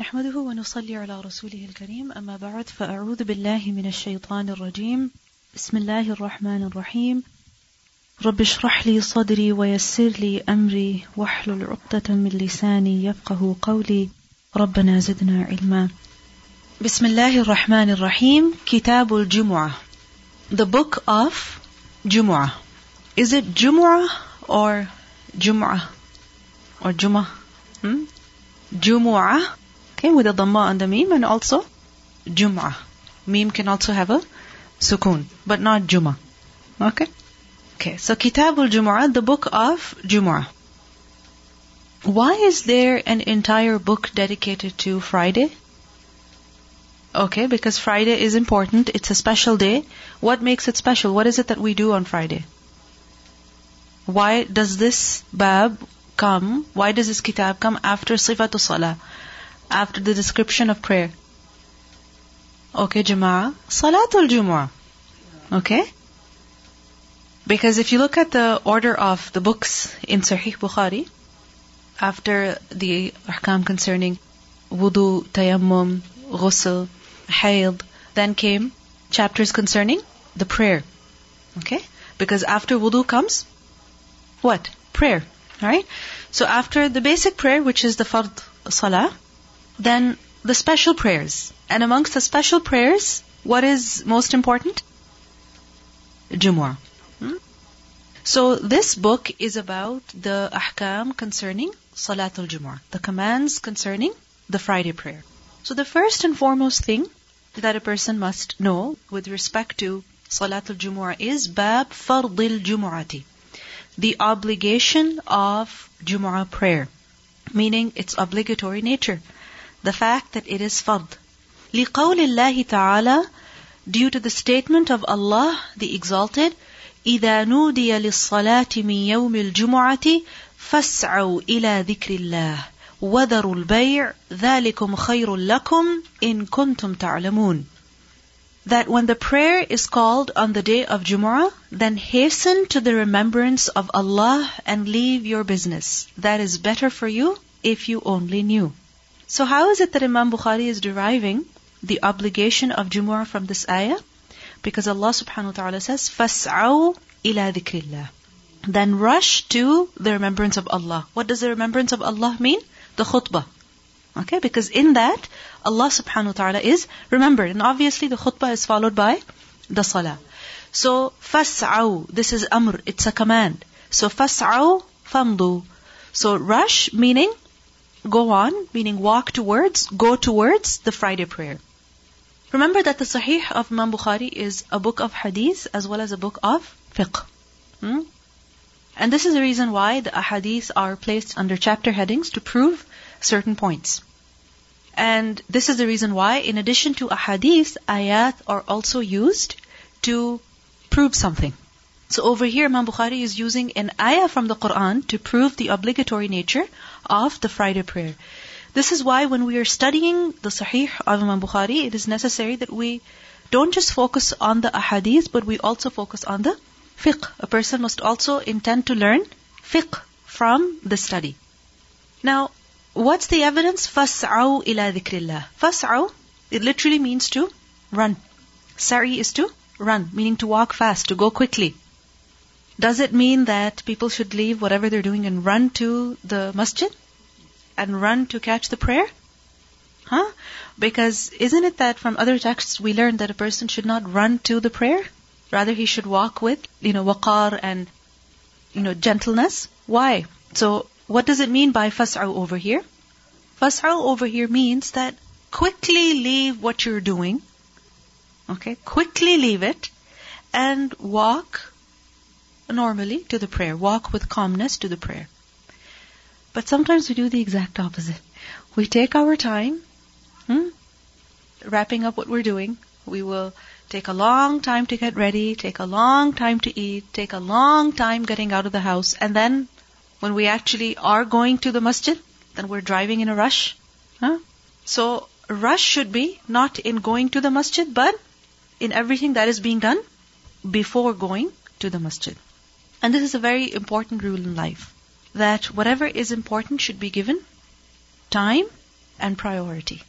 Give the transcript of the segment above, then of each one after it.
نحمده ونصلي على رسوله الكريم. أما بعد فأعوذ بالله من الشيطان الرجيم. بسم الله الرحمن الرحيم. رب اشرح لي صدري ويسر لي أمري. واحلل عقدة من لساني يفقه قولي. ربنا زدنا علما. بسم الله الرحمن الرحيم. كتاب الجمعة. The book of Jumu'ah. Is it Jumu'ah or Jum'ah or Jum'ah? Hmm? Jumu'ah Okay, with a dhamma and the meme and also Jum'ah. Meme can also have a sukoon, but not Jum'ah. Okay? Okay, so Kitabul Jumu'ah, the book of Jumu'ah. Why is there an entire book dedicated to Friday? Okay, because Friday is important. It's a special day. What makes it special? What is it that we do on Friday? Why does this bab come? Why does this kitab come after Sifatu Salah? After the description of prayer? Okay, Jama'ah. Salatul Jumu'ah. Okay? Because if you look at the order of the books in Sahih Bukhari, after the ahkam concerning wudu, tayammum, ghusl, hayd, then came chapters concerning the prayer. Okay? Because after wudu comes what? Prayer. Alright? So after the basic prayer, which is the fard salah, then the special prayers. And amongst the special prayers, what is most important? Jumu'ah. Hmm? So this book is about the ahkam concerning Salatul Jumu'ah, the commands concerning the Friday prayer. So the first and foremost thing that a person must know with respect to Salatul Jumu'ah is Bab Fardil Jumu'ati, the obligation of Jumu'ah prayer, meaning its obligatory nature, the fact that it is fard. لِقَوْلِ اللَّهِ تَعَالَى Due to the statement of Allah, the Exalted, إِذَا نُودِيَ لِلصَّلَاةِ مِنْ يَوْمِ الْجُمُعَةِ فَاسْعَوْا إِلَى ذِكْرِ اللَّهِ وَذَرُوا الْبَيْعِ ذَلِكُمْ خَيْرٌ لَكُمْ إِن كُنْتُمْ تَعْلَمُونَ That when the prayer is called on the day of Jumu'ah, then hasten to the remembrance of Allah and leave your business. That is better for you if you only knew. So how is it that Imam Bukhari is deriving the obligation of Jumu'ah from this ayah? Because Allah subhanahu wa ta'ala says, فَاسْعَوْا إِلَى ذِكْرِ اللَّهِ Then rush to the remembrance of Allah. What does the remembrance of Allah mean? The khutbah. Okay, because in that, Allah subhanahu wa ta'ala is remembered. And obviously the khutbah is followed by the salah. So, فَاسْعَوْا This is amr, it's a command. So, فَاسْعَوْا فَامْضُوا So, rush meaning go on, meaning walk towards, go towards the Friday prayer. Remember that the Sahih of Imam Bukhari is a book of hadith as well as a book of fiqh. Hmm? And this is the reason why the ahadith are placed under chapter headings to prove certain points. And this is the reason why, in addition to ahadith, ayat are also used to prove something. So over here, Imam Bukhari is using an ayah from the Quran to prove the obligatory nature of the Friday prayer. This is why when we are studying the Sahih of Imam Bukhari, it is necessary that we don't just focus on the ahadith, but we also focus on the fiqh. A person must also intend to learn fiqh from the study. Now, what's the evidence? Fas'au ila dhikrillah. Fas'au, it literally means to run. Sari is to run, meaning to walk fast, to go quickly. Does it mean that people should leave whatever they're doing and run to the masjid? And run to catch the prayer? Huh? Because isn't it that from other texts we learn that a person should not run to the prayer? Rather he should walk with, you know, waqar and, you know, gentleness? Why? So, what does it mean by fas'au over here? Fas'au over here means that quickly leave what you're doing, okay, quickly leave it, and walk normally to the prayer. Walk with calmness to the prayer. But sometimes we do the exact opposite. We take our time, hmm, wrapping up what we're doing. We will take a long time to get ready, take a long time to eat, take a long time getting out of the house, and then when we actually are going to the masjid, then we're driving in a rush. Huh? So, rush should be not in going to the masjid, but in everything that is being done before going to the masjid. And this is a very important rule in life that whatever is important should be given time and priority.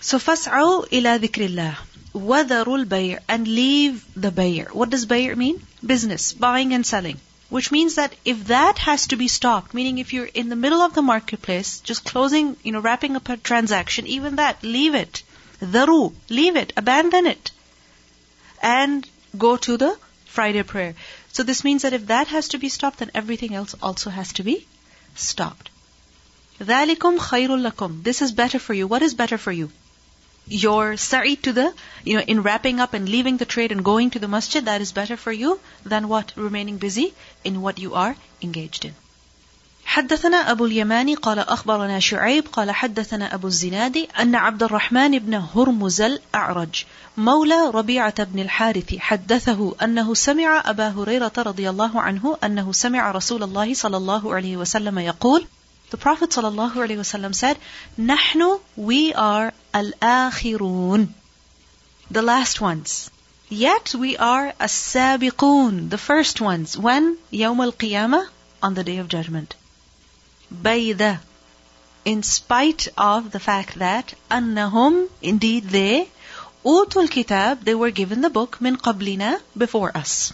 So فَاسْعَوْا إِلَى ذِكْرِ اللَّهِ وَذَرُوا الْبَيْعِ And leave the bayr. What does bayr mean? Business, buying and selling. Which means that if that has to be stopped, meaning if you're in the middle of the marketplace, just closing, you know, wrapping up a transaction, even that, leave it. Dharu, leave it, abandon it. And go to the Friday prayer. So this means that if that has to be stopped, then everything else also has to be stopped. ذَلِكُمْ خَيْرٌ لَكُمْ This is better for you. What is better for you? Your sa'i to the, you know, in wrapping up and leaving the trade and going to the masjid, that is better for you than what? Remaining busy in what you are engaged in. حدثنا أبو اليماني قال أخبرنا شعيب قال حدثنا أبو الزناد أن عبد الرحمن بن هرمز الأعرج مولى ربيعة بن الحارث حدثه أنه سمع أبا هريرة رضي الله عنه أنه سمع رسول الله صلى الله عليه وسلم يقول The Prophet صلى الله عليه وسلم said نحن we are الآخرون. The last ones. Yet we are السابقون. The first ones. When? يوم القيامة. On the day of judgment. بيد in spite of the fact that أنهم indeed they أوتوا الكتاب they were given the book من قبلنا before us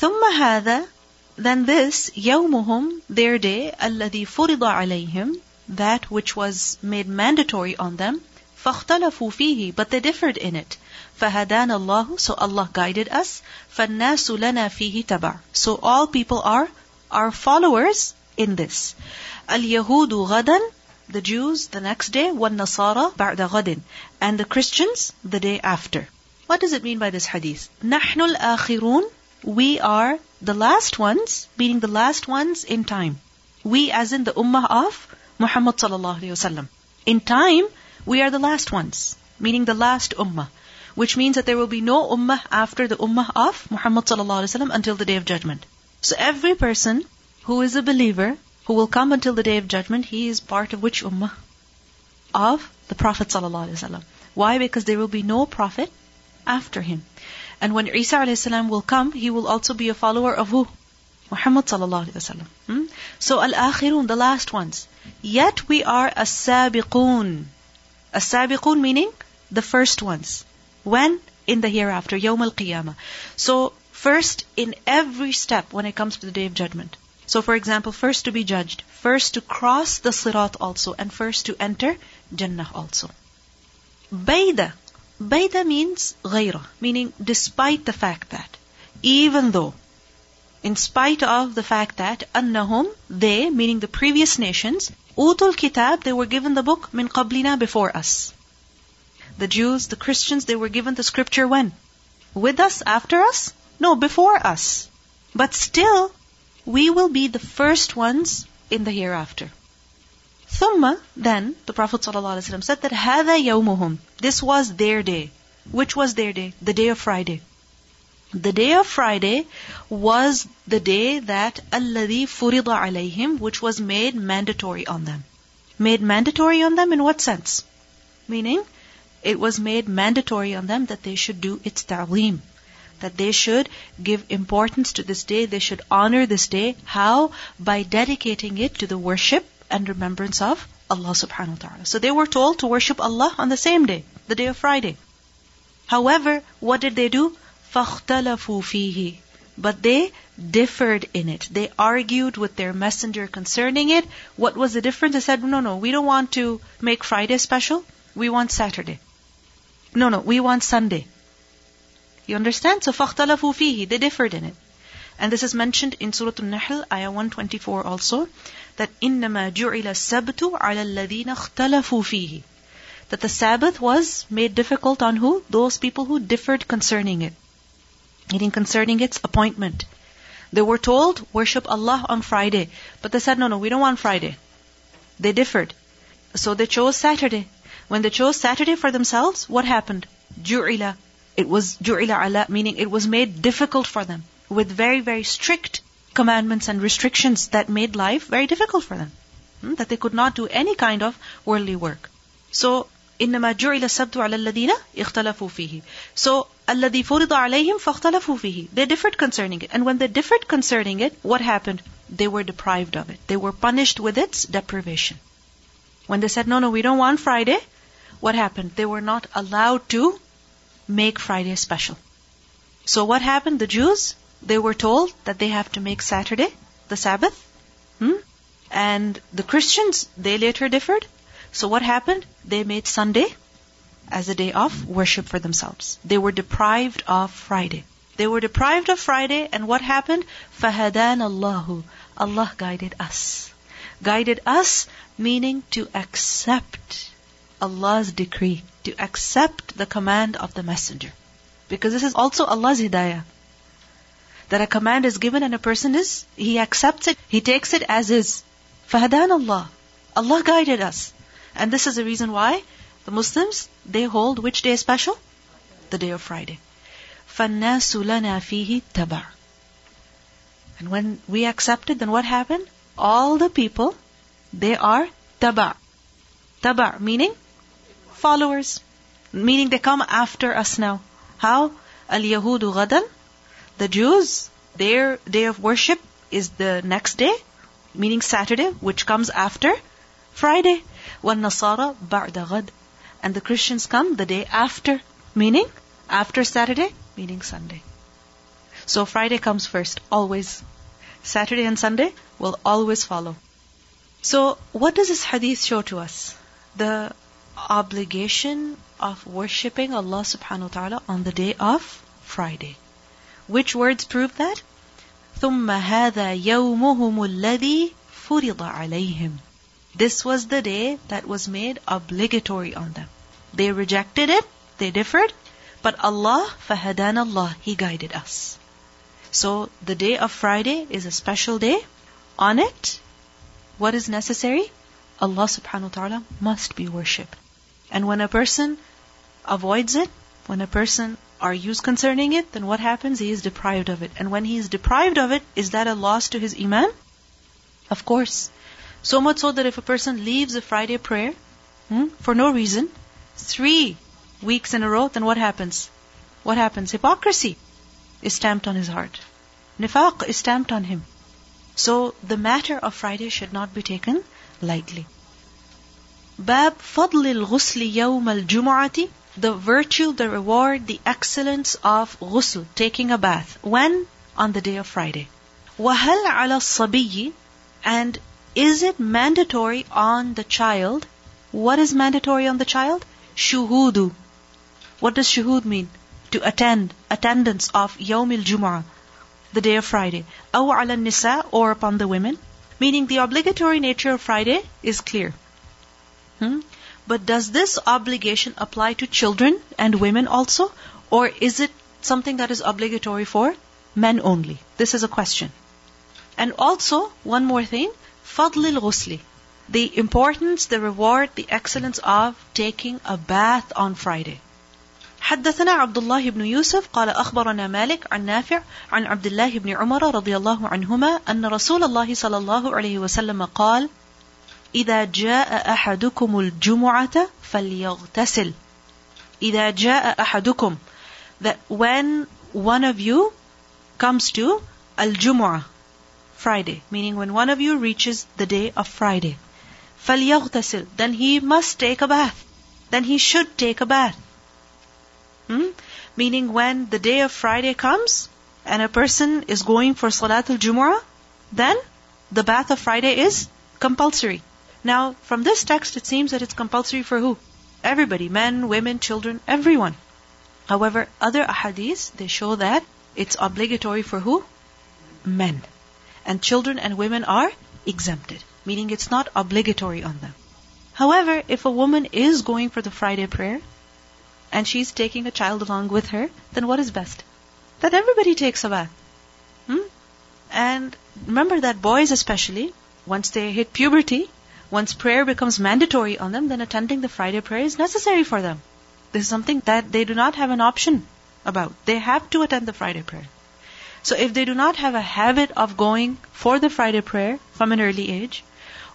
ثم هذا then this يومهم their day الذي فرض عليهم that which was made mandatory on them فاختلفوا فيه but they differed in it فهدانا الله so Allah guided us فالناس لنا فيه تبع so all people are our followers in this. Al-Yahudu ghadan, the Jews the next day, وَالنَّصَارَى بَعْدَ غَدٍ And the Christians the day after. What does it mean by this hadith? نَحْنُ الْآخِرُونَ We are the last ones, meaning the last ones in time. We as in the ummah of Muhammad sallallahu alayhi wasallam. In time, we are the last ones, meaning the last ummah. Which means that there will be no ummah after the ummah of Muhammad sallallahu alayhi wasallam until the day of judgment. So every person who is a believer, who will come until the day of judgment, he is part of which ummah? Of the Prophet ﷺ. Why? Because there will be no prophet after him. And when Isa a.s. will come, he will also be a follower of who? Muhammad ﷺ. Hmm? So al-akhirun, the last ones. Yet we are as-sabiqun. As-sabiqun meaning the first ones. When? In the hereafter, Yawm al-Qiyamah. So first in every step when it comes to the day of judgment. So, for example, first to be judged, first to cross the sirat also, and first to enter Jannah also. Bayda, bayda means ghaira, meaning despite the fact that, even though, in spite of the fact that, annahum, they, meaning the previous nations, utul kitab, they were given the book, min qablina, before us. The Jews, the Christians, they were given the scripture when? With us, after us? No, before us. But still, we will be the first ones in the hereafter. ثم, then, the Prophet ﷺ said that هذا يومهم. This was their day. Which was their day? The day of Friday. The day of Friday was the day that الذي فرض عليهم, which was made mandatory on them. Made mandatory on them in what sense? Meaning, it was made mandatory on them that they should do its ta'lim that they should give importance to this day, they should honor this day. How? By dedicating it to the worship and remembrance of Allah subhanahu wa ta'ala. So they were told to worship Allah on the same day, the day of Friday. However, what did they do? فَاخْتَلَفُوا فِيهِ But they differed in it. They argued with their messenger concerning it. What was the difference? They said, no, no, we don't want to make Friday special. We want Saturday. No, no, we want Sunday. You understand? So فَاخْتَلَفُوا فِيهِ They differed in it. And this is mentioned in Surah Al-Nahl, ayah 124 also, that إِنَّمَا جُعِلَ السَّبْتُ عَلَى الَّذِينَ اخْتَلَفُوا فِيهِ That the Sabbath was made difficult on who? Those people who differed concerning it. Meaning concerning its appointment. They were told, worship Allah on Friday. But they said, no, no, we don't want Friday. They differed. So they chose Saturday. When they chose Saturday for themselves, what happened? جُعِلَ it was ju'ila ala, meaning it was made difficult for them with very, very strict commandments and restrictions that made life very difficult for them. Hmm? That they could not do any kind of worldly work. So, إنما جعل السبت على الذين اختلفوا فيه. So, الذي فرض عليهم فاختلفوا فيه. They differed concerning it. And when they differed concerning it, what happened? They were deprived of it. They were punished with its deprivation. When they said, no, no, we don't want Friday, what happened? They were not allowed to make Friday special. So what happened? The Jews, they were told that they have to make Saturday the Sabbath. Hmm? And the Christians, they later differed. So what happened? They made Sunday as a day of worship for themselves. They were deprived of Friday. They were deprived of Friday, and what happened? Fahadan Allahu. Allah guided us. Guided us, meaning to accept Allah's decree to accept the command of the messenger. Because this is also Allah's hidayah. That a command is given and a person is, he accepts it, he takes it as is. فَهَدَانَ Allah. Allah guided us. And this is the reason why the Muslims, they hold which day special? The day of Friday. فَالنَّاسُ لَنَا فِيهِ تَبَعٌ And when we accepted, then what happened? All the people, they are taba. Taba, meaning followers, meaning they come after us now. How? Al Yahudu Ghadan. The Jews, their day of worship is the next day, meaning Saturday, which comes after Friday. One Nasara Ba'da Ghad. And the Christians come the day after, meaning after Saturday, meaning Sunday. So Friday comes first, always. Saturday and Sunday will always follow. So, what does this hadith show to us? The obligation of worshipping Allah subhanahu wa ta'ala on the day of Friday. Which words prove that? ثُمَّ هَذَا يَوْمُهُمُ الَّذِي فُرِضَ عَلَيْهِمْ This was the day that was made obligatory on them. They rejected it, they differed, but Allah, فَهَدَانَ Allah, He guided us. So the day of Friday is a special day. On it, what is necessary? Allah subhanahu wa ta'ala must be worshipped. And when a person avoids it, when a person argues concerning it, then what happens? He is deprived of it. And when he is deprived of it, is that a loss to his iman? Of course. So much so that if a person leaves a Friday prayer hmm, for no reason, three weeks in a row, then what happens? What happens? Hypocrisy is stamped on his heart. Nifaq is stamped on him. So the matter of Friday should not be taken lightly. Bab فضل الغسل يوم الجمعة the virtue, the reward, the excellence of ghusl, taking a bath. When? On the day of Friday. وَهَلْ عَلَى الصَّبِيِّ And is it mandatory on the child? What is mandatory on the child? Shuhudu. What does shuhud mean? To attend, attendance of يوم الجمعة, the day of Friday. أو على النساء or upon the women. Meaning the obligatory nature of Friday is clear. Hmm? But does this obligation apply to children and women also? Or is it something that is obligatory for men only? This is a question. And also, one more thing, فضل الغسل. The importance, the reward, the excellence of taking a bath on Friday. حدثنا عبد الله بن يوسف قال أخبرنا مالك عن نافع عن عبد الله بن عمر رضي الله عنهما أن رسول الله صلى الله عليه وسلم قال إذا جاء أحدكم الجمعة فليغتسل إذا جاء أحدكم that when one of you comes to al Friday meaning when one of you reaches the day of Friday فليغتسل then he must take a bath then he should take a bath hmm? meaning when the day of Friday comes and a person is going for Salatul Jumu'ah then the bath of Friday is compulsory now, from this text, it seems that it's compulsory for who? Everybody, men, women, children, everyone. However, other ahadith, they show that it's obligatory for who? Men. And children and women are exempted, meaning it's not obligatory on them. However, if a woman is going for the Friday prayer, and she's taking a child along with her, then what is best? That everybody takes a bath. Hmm? And remember that boys especially, once they hit puberty, once prayer becomes mandatory on them, then attending the Friday prayer is necessary for them. This is something that they do not have an option about. They have to attend the Friday prayer. So if they do not have a habit of going for the Friday prayer from an early age,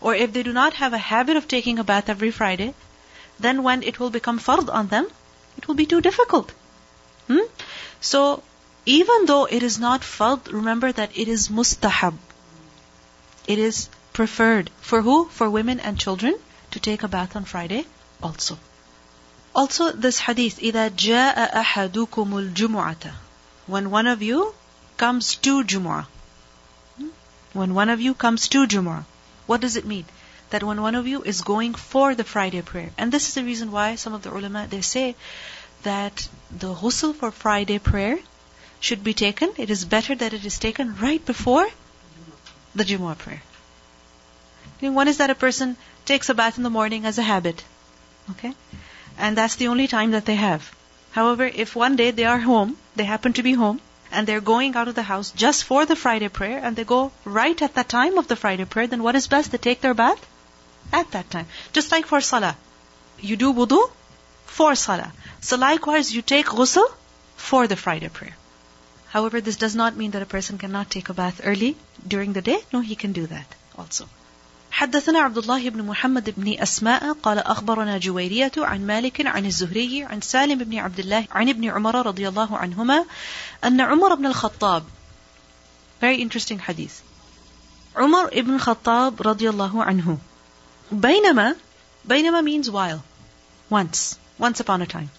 or if they do not have a habit of taking a bath every Friday, then when it will become fard on them, it will be too difficult. Hmm? So even though it is not fard, remember that it is mustahab. It is preferred. For who? For women and children to take a bath on Friday also. Also, this hadith, إِذَا جَاءَ أَحَدُكُمُ الْجُمُعَةَ When one of you comes to Jumu'ah. Hmm? When one of you comes to Jumu'ah. What does it mean? That when one of you is going for the Friday prayer. And this is the reason why some of the ulama, they say that the ghusl for Friday prayer should be taken. It is better that it is taken right before the Jumu'ah prayer. One is that a person takes a bath in the morning as a habit. Okay? and that's the only time that they have. However, if one day they are home, they happen to be home, and they're going out of the house just for the Friday prayer, and they go right at that time of the Friday prayer, then what is best? They take their bath at that time. Just like for Salah. You do wudu for Salah. So likewise, you take ghusl for the Friday prayer. However, this does not mean that a person cannot take a bath early during the day. No, he can do that also. حدثنا عبد الله بن محمد بن أسماء قال أخبرنا جويرية عن مالك عن الزهري عن سالم بن عبد الله عن ابن عمر رضي الله عنهما أن عمر بن الخطاب. Very interesting hadith. عمر بن الخطاب رضي الله عنه. بينما بينما means while. Once. Once upon a time.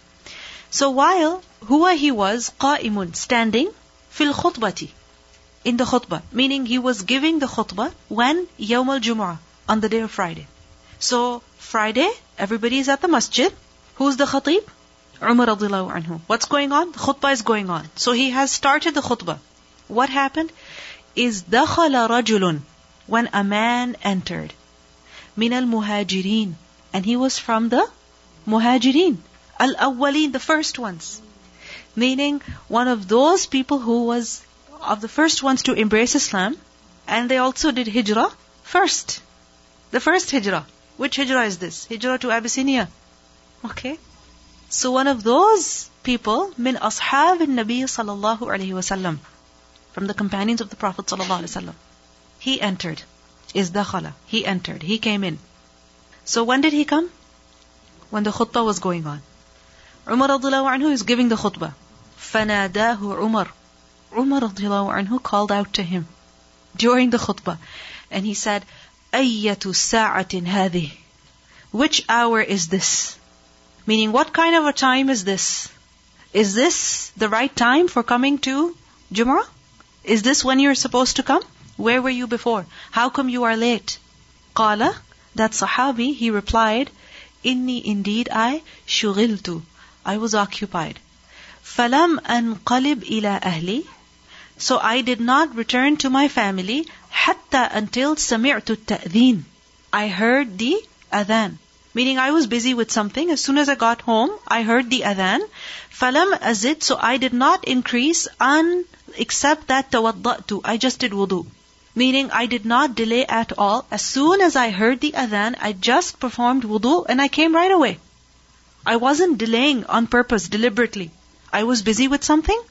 So while هو he was قائم standing في الخطبة. In the khutbah, meaning he was giving the khutbah when Yawm al-Jumu'ah, on the day of Friday. So, Friday, everybody is at the masjid. Who's the khatib? Umar radiallahu anhu. What's going on? The khutbah is going on. So he has started the khutbah. What happened? Is dakhala rajulun, when a man entered. Min al-muhajirin. And he was from the muhajirin. Al-awwaleen, the first ones. Meaning, one of those people who was of the first ones to embrace Islam, and they also did hijrah first. The first hijrah. Which hijrah is this? Hijrah to Abyssinia. Okay. So one of those people, min ashab nabi sallallahu alayhi wasallam, from the companions of the Prophet sallallahu alayhi wasallam, he entered. Is dakhala. He entered. He came in. So when did he come? When the khutbah was going on. Umar radiallahu anhu is giving the khutbah. فَنَادَاهُ Umar. Umar radiallahu anhu called out to him during the khutbah. And he said, أَيَّةُ سَاعَةٍ هَذِهِ Which hour is this? Meaning, what kind of a time is this? Is this the right time for coming to Jumu'ah? Is this when you're supposed to come? Where were you before? How come you are late? Qala, that Sahabi, he replied, Inni indeed I shughiltu. I was occupied. فَلَمْ أَنْقَلِبْ إِلَى أَهْلِي so I did not return to my family حتى until سمعت التأذين. I heard the adhan. Meaning I was busy with something. As soon as I got home, I heard the adhan. فَلَمْ أَزِدْ So I did not increase un, except that تَوَضَّأْتُ I just did wudu. Meaning I did not delay at all. As soon as I heard the adhan, I just performed wudu and I came right away. I wasn't delaying on purpose, deliberately. I was busy with something.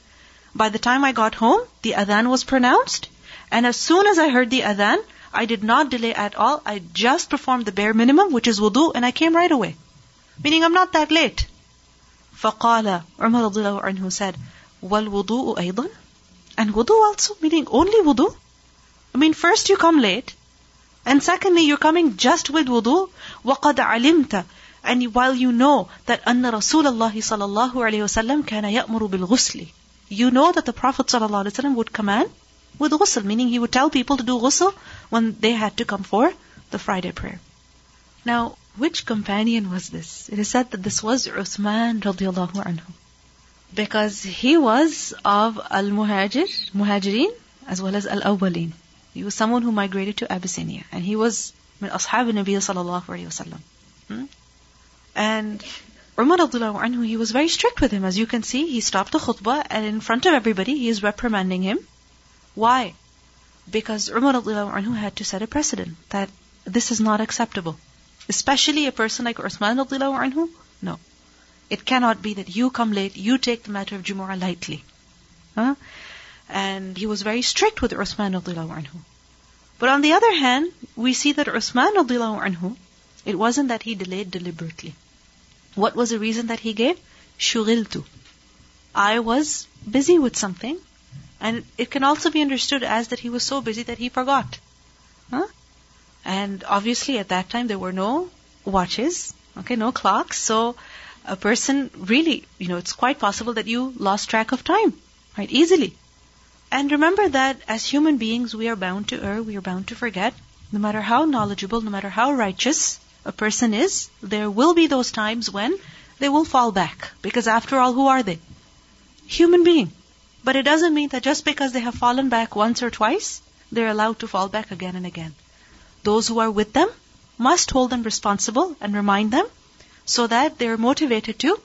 By the time I got home, the adhan was pronounced. And as soon as I heard the adhan, I did not delay at all. I just performed the bare minimum, which is wudu, and I came right away. Meaning I'm not that late. فقال Umar radiallahu anhu said, وَالْوُضُوءُ أَيْضًا And wudu also, meaning only wudu. I mean, first you come late, and secondly you're coming just with wudu. وَقَدْ عَلِمْتَ And while you know that أن رسول الله صلى الله عليه وسلم كان يأمر بالغسل you know that the Prophet ﷺ would command with ghusl, meaning he would tell people to do ghusl when they had to come for the Friday prayer. Now, which companion was this? It is said that this was Uthman radiallahu anhu. Because he was of al-muhajir, muhajirin, as well as al-awwaleen. He was someone who migrated to Abyssinia. And he was min ashab Nabi sallallahu alayhi wa hmm? And Umar anhu, he was very strict with him. As you can see, he stopped the khutbah and in front of everybody, he is reprimanding him. Why? Because Umar anhu had to set a precedent that this is not acceptable. Especially a person like Uthman anhu, no. It cannot be that you come late, you take the matter of Jumu'ah lightly. Huh? And he was very strict with Uthman anhu. But on the other hand, we see that Uthman anhu, it wasn't that he delayed deliberately. What was the reason that he gave? Shughiltu. I was busy with something. And it can also be understood as that he was so busy that he forgot. Huh? And obviously at that time there were no watches, okay, no clocks. So a person really, you know, it's quite possible that you lost track of time, right? Easily. And remember that as human beings, we are bound to err, we are bound to forget. No matter how knowledgeable, no matter how righteous a person is, there will be those times when they will fall back. Because after all, who are they? Human being. But it doesn't mean that just because they have fallen back once or twice, they're allowed to fall back again and again. Those who are with them must hold them responsible and remind them so that they're motivated to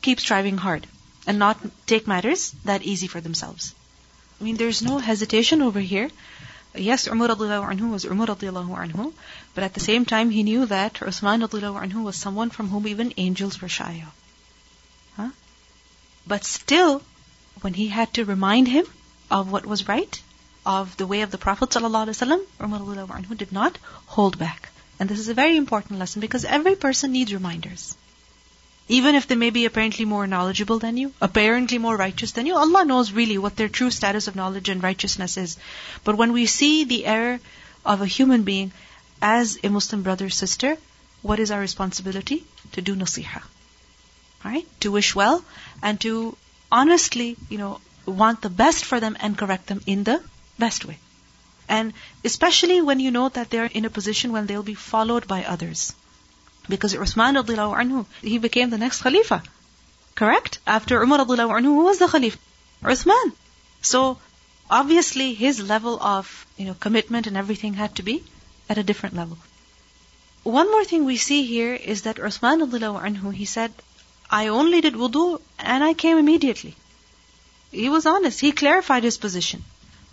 keep striving hard and not take matters that easy for themselves. I mean, there's no hesitation over here. Yes, Umar radiallahu anhu was Umar radiallahu anhu, but at the same time he knew that Uthman radiallahu anhu was someone from whom even angels were shy of. Huh? But still, when he had to remind him of what was right, of the way of the Prophet ﷺ, Umar radiallahu anhu did not hold back. And this is a very important lesson because every person needs reminders. Even if they may be apparently more knowledgeable than you, apparently more righteous than you, Allah knows really what their true status of knowledge and righteousness is. But when we see the error of a human being as a Muslim brother or sister, what is our responsibility? To do nasiha. Right? To wish well and to honestly, you know, want the best for them and correct them in the best way. And especially when you know that they're in a position when they'll be followed by others. Because Uthman anhu, he became the next Khalifa. Correct? After Umar anhu, who was the Khalifa? Uthman. So, obviously his level of, you know, commitment and everything had to be at a different level. One more thing we see here is that Uthman anhu, he said, I only did wudu and I came immediately. He was honest. He clarified his position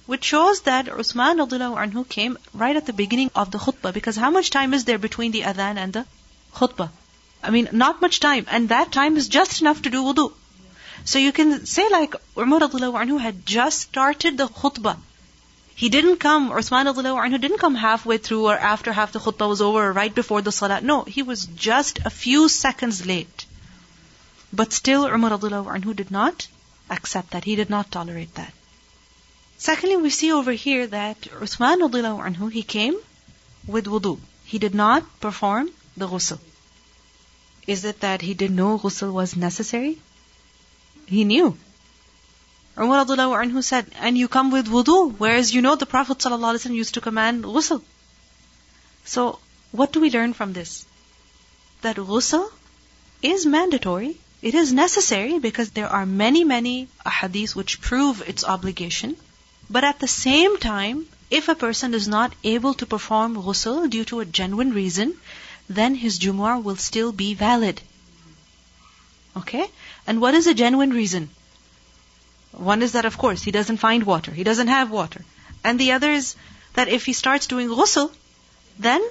which shows that Uthman anhu came right at the beginning of the khutbah because how much time is there between the adhan and the khutbah? I mean, not much time, and that time is just enough to do wudu. So you can say like Umar anhu had just started the khutbah. He didn't come, Uthman anhu didn't come halfway through or after half the khutbah was over or right before the salat. No, he was just a few seconds late. But still Umar anhu did not accept that. He did not tolerate that. Secondly, we see over here that Uthman anhu, he came with wudu. He did not perform the ghusl. Is it that he didn't know ghusl was necessary? He knew. Umar anhu said, and you come with wudu, whereas you know the Prophet ﷺ used to command ghusl. So, what do we learn from this? That ghusl is mandatory. It is necessary because there are many, many ahadith which prove its obligation. But at the same time, if a person is not able to perform ghusl due to a genuine reason, then his Jumu'ah will still be valid. Okay? And what is a genuine reason? One is that, of course, he doesn't find water. He doesn't have water. And the other is that if he starts doing ghusl, then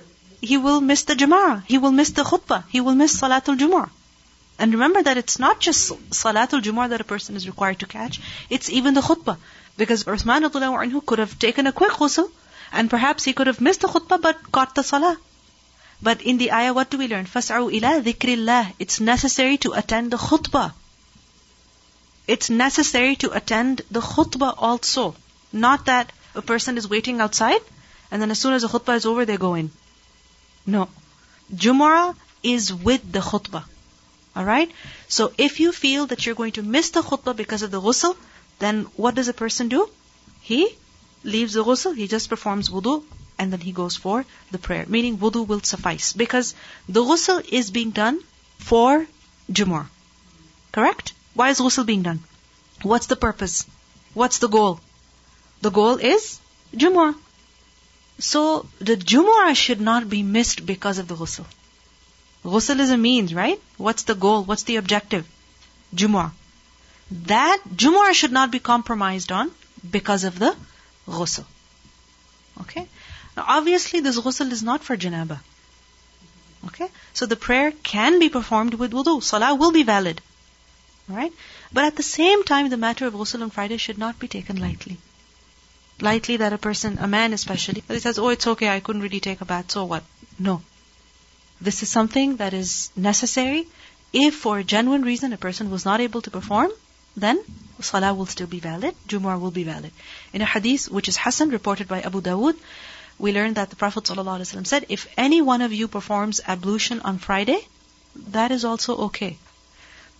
he will miss the Jumu'ah. He will miss the khutbah. He will miss Salatul Jumu'ah. And remember that it's not just Salatul Jumu'ah that a person is required to catch, it's even the khutbah. Because Uthman anhu could have taken a quick ghusl, and perhaps he could have missed the khutbah but got the salah. But in the ayah, what do we learn? فَاسْعُوا إِلَىٰ ذِكْرِ اللَّهِ It's necessary to attend the khutbah. It's necessary to attend the khutbah also. Not that a person is waiting outside, and then as soon as the khutbah is over, they go in. No. Jumu'ah is with the khutbah. Alright? So if you feel that you're going to miss the khutbah because of the ghusl, then what does a person do? He leaves the ghusl, he just performs wudu, and then he goes for the prayer. Meaning wudu will suffice. Because the ghusl is being done for Jumu'ah. Correct? Why is ghusl being done? What's the purpose? What's the goal? The goal is Jumu'ah. So the Jumu'ah should not be missed because of the ghusl. Ghusl is a means, right? What's the goal? What's the objective? Jumu'ah that Jumu'ah should not be compromised on because of the ghusl. Okay? Now obviously this ghusl is not for janaba. Okay? So the prayer can be performed with wudu. Salah will be valid. Alright? But at the same time, the matter of ghusl on Friday should not be taken lightly. Lightly that a person, a man especially, that he says, oh, it's okay, I couldn't really take a bath, so what? No. This is something that is necessary. If for a genuine reason a person was not able to perform, then salah will still be valid, Jumu'ah will be valid. In a hadith which is Hasan, reported by Abu Dawood, we learned that the Prophet ﷺ said, if any one of you performs ablution on Friday, that is also okay.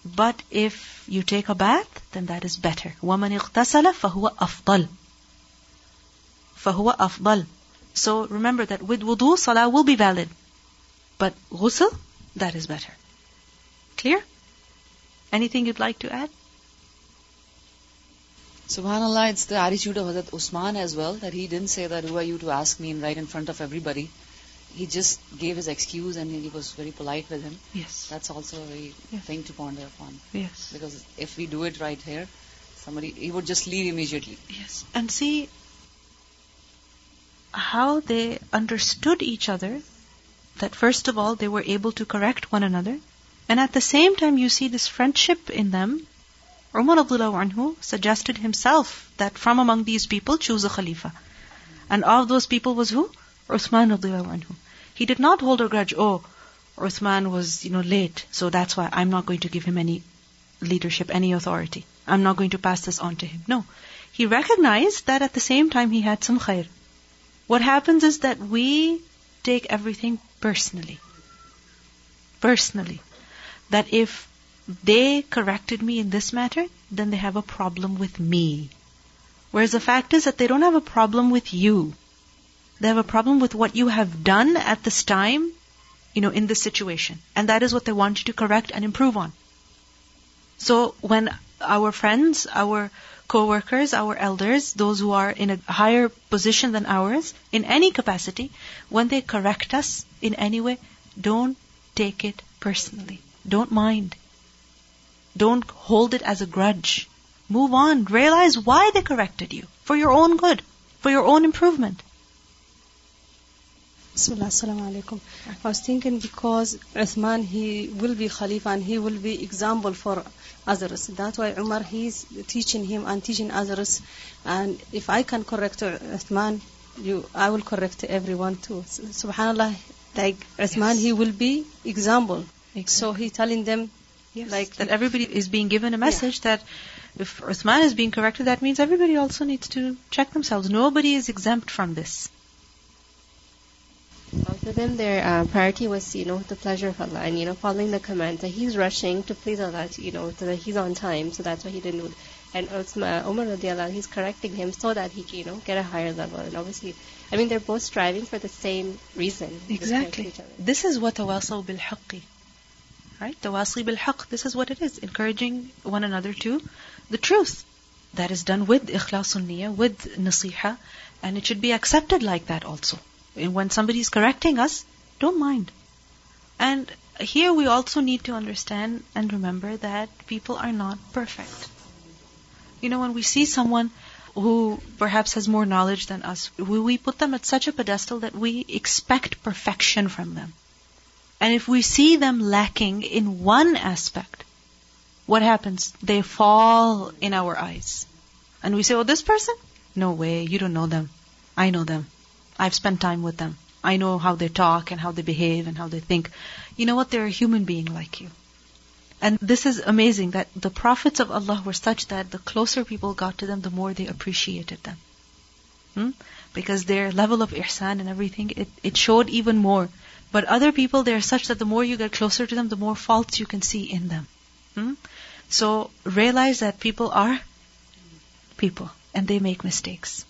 But if you take a bath, then that is better. وَمَنِ اغْتَسَلَ فَهُوَ أَفْضَلُ فَهُوَ أَفْضَلُ So remember that with wudu, salah will be valid. But ghusl, that is better. Clear? Anything you'd like to add? Subhanallah, it's the attitude of Hazrat Usman as well, that he didn't say that, who are you to ask me right in front of everybody. He just gave his excuse and he was very polite with him. Yes. That's also a very Yes. thing to ponder upon. Yes. Because if we do it right here, somebody, he would just leave immediately. Yes. And see how they understood each other, that first of all, they were able to correct one another. And at the same time, you see this friendship in them. Umar anhu suggested himself that from among these people, choose a Khalifa. And of those people was who? Uthman anhu. He did not hold a grudge, oh, Uthman was, you know, late, so that's why I'm not going to give him any leadership, any authority. I'm not going to pass this on to him. No. He recognized that at the same time he had some khair. What happens is that we take everything personally. Personally. That if they corrected me in this matter, then they have a problem with me. Whereas the fact is that they don't have a problem with you. They have a problem with what you have done at this time, you know, in this situation. And that is what they want you to correct and improve on. So when our friends, our co-workers, our elders, those who are in a higher position than ours, in any capacity, when they correct us in any way, don't take it personally. Don't mind. Don't hold it as a grudge. Move on. Realize why they corrected you. For your own good. For your own improvement. Bismillah, assalamu alaikum. I was thinking because Uthman, he will be Khalifa and he will be example for others. That's why Umar, he's teaching him and teaching others. And if I can correct Uthman, you, I will correct everyone too. Subhanallah, like Uthman, Yes. he will be example. So he telling them, Yes, like that everybody is being given a message that if Uthman is being corrected, that means everybody also needs to check themselves. Nobody is exempt from this. Uh, For them, their uh, priority was, you know, the pleasure of Allah and, you know, following the command. That he's rushing to please Allah, to, you know, so that he's on time, so that's why he didn't do it. And Uthman, Umar radiallahu, he's correcting him so that he can, you know, get a higher level. And obviously, I mean, they're both striving for the same reason. Exactly. This is what tawasaw bil haqqi. Right? Tawasi bil haqq. This is what it is. Encouraging one another to the truth. That is done with ikhlasun niyyah, with nasiha, and it should be accepted like that also. And when somebody is correcting us, don't mind. And here we also need to understand and remember that people are not perfect. You know, when we see someone who perhaps has more knowledge than us, we, we put them at such a pedestal that we expect perfection from them. And if we see them lacking in one aspect, what happens? They fall in our eyes. And we say, oh, this person? No way, you don't know them. I know them. I've spent time with them. I know how they talk and how they behave and how they think. You know what? They're a human being like you. And this is amazing that the prophets of Allah were such that the closer people got to them, the more they appreciated them. Hmm? Because their level of ihsan and everything, it, it showed even more. But other people, they're such that the more you get closer to them, the more faults you can see in them. Hmm? So realize that people are people and they make mistakes.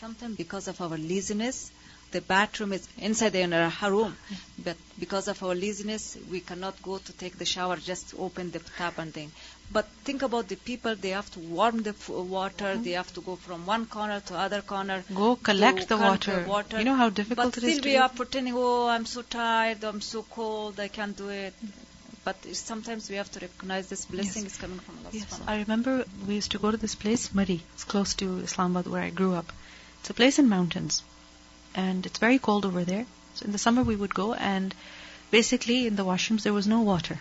Sometimes because of our laziness, the bathroom is inside the inner room. But because of our laziness, we cannot go to take the shower, just open the tap and thing. But think about the people, they have to warm the water, mm-hmm. they have to go from one corner to other corner. Go collect the collect water. You know how difficult but it is still we are pretending, oh, I'm so tired, I'm so cold, I can't do it. But sometimes we have to recognize this blessing is coming from Allah Yes, I remember we used to go to this place, Murree. It's close to Islamabad where I grew up. It's a place in mountains. And it's very cold over there. In the summer we would go and basically in the washrooms there was no water.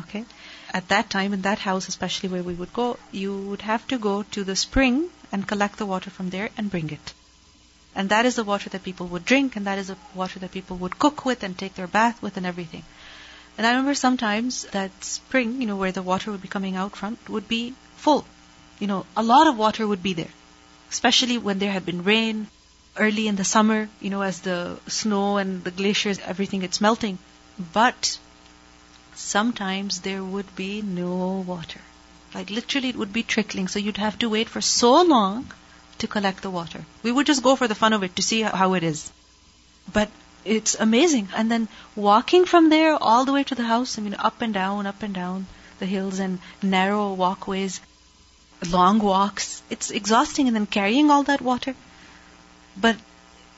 Okay? At that time, in that house especially where we would go, you would have to go to the spring and collect the water from there and bring it. And that is the water that people would drink and that is the water that people would cook with and take their bath with and everything. And I remember sometimes that spring, you know, where the water would be coming out from, would be full. You know, a lot of water would be there. Especially when there had been rain early in the summer, you know, as the snow and the glaciers, everything it's melting. But sometimes there would be no water. Like literally it would be trickling, so you'd have to wait for so long to collect the water. We would just go for the fun of it to see how it is. But it's amazing. And then walking from there all the way to the house, I mean, up and down, up and down the hills and narrow walkways, long walks. It's exhausting. And then carrying all that water. But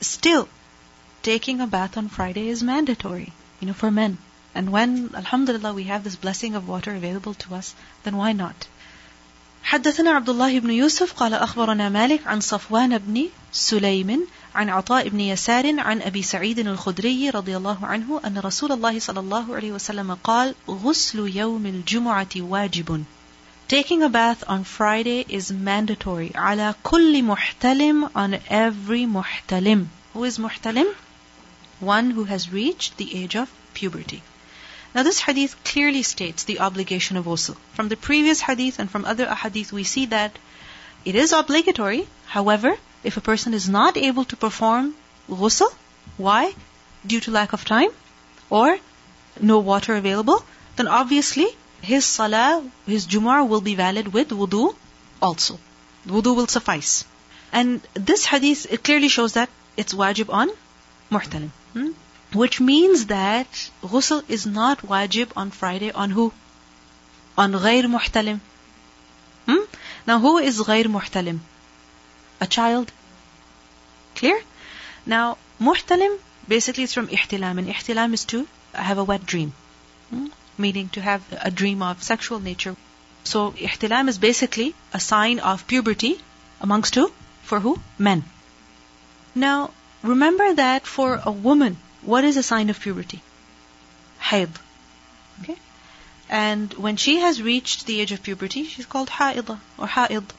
still, taking a bath on Friday is mandatory, you know, for men. And when, alhamdulillah, we have this blessing of water available to us, then why not? حدثنا عبد الله بن يوسف قال أخبرنا مالك عن صفوان بن سليم عن عطاء بن يسار عن أبي سعيد الخدري رضي الله عنه أن رسول الله صلى الله عليه وسلم قال غسل يوم الجمعة واجب Taking a bath on Friday is mandatory. Ala kulli muhtalim on every muhtalim. Who is muhtalim? One who has reached the age of puberty. Now this hadith clearly states the obligation of ghusl. From the previous hadith and from other ahadith we see that it is obligatory. However, if a person is not able to perform ghusl, why? Due to lack of time or no water available, then obviously his salah, his Jumu'ah will be valid with wudu also. Wudu will suffice. And this hadith, it clearly shows that it's wajib on muhtalim. Hmm? Which means that ghusl is not wajib on Friday on who? On ghair muhtalim. Hmm? Now who is ghair muhtalim? A child. Clear? Now, muhtalim, basically it's from ihtilam, and ihtilam is to have a wet dream. Hmm? Meaning to have a dream of sexual nature. So ihtilam is basically a sign of puberty amongst who? For who? Men. Now, remember that for a woman, what is a sign of puberty? Haid. Okay? And when she has reached the age of puberty, she's called haida or haid.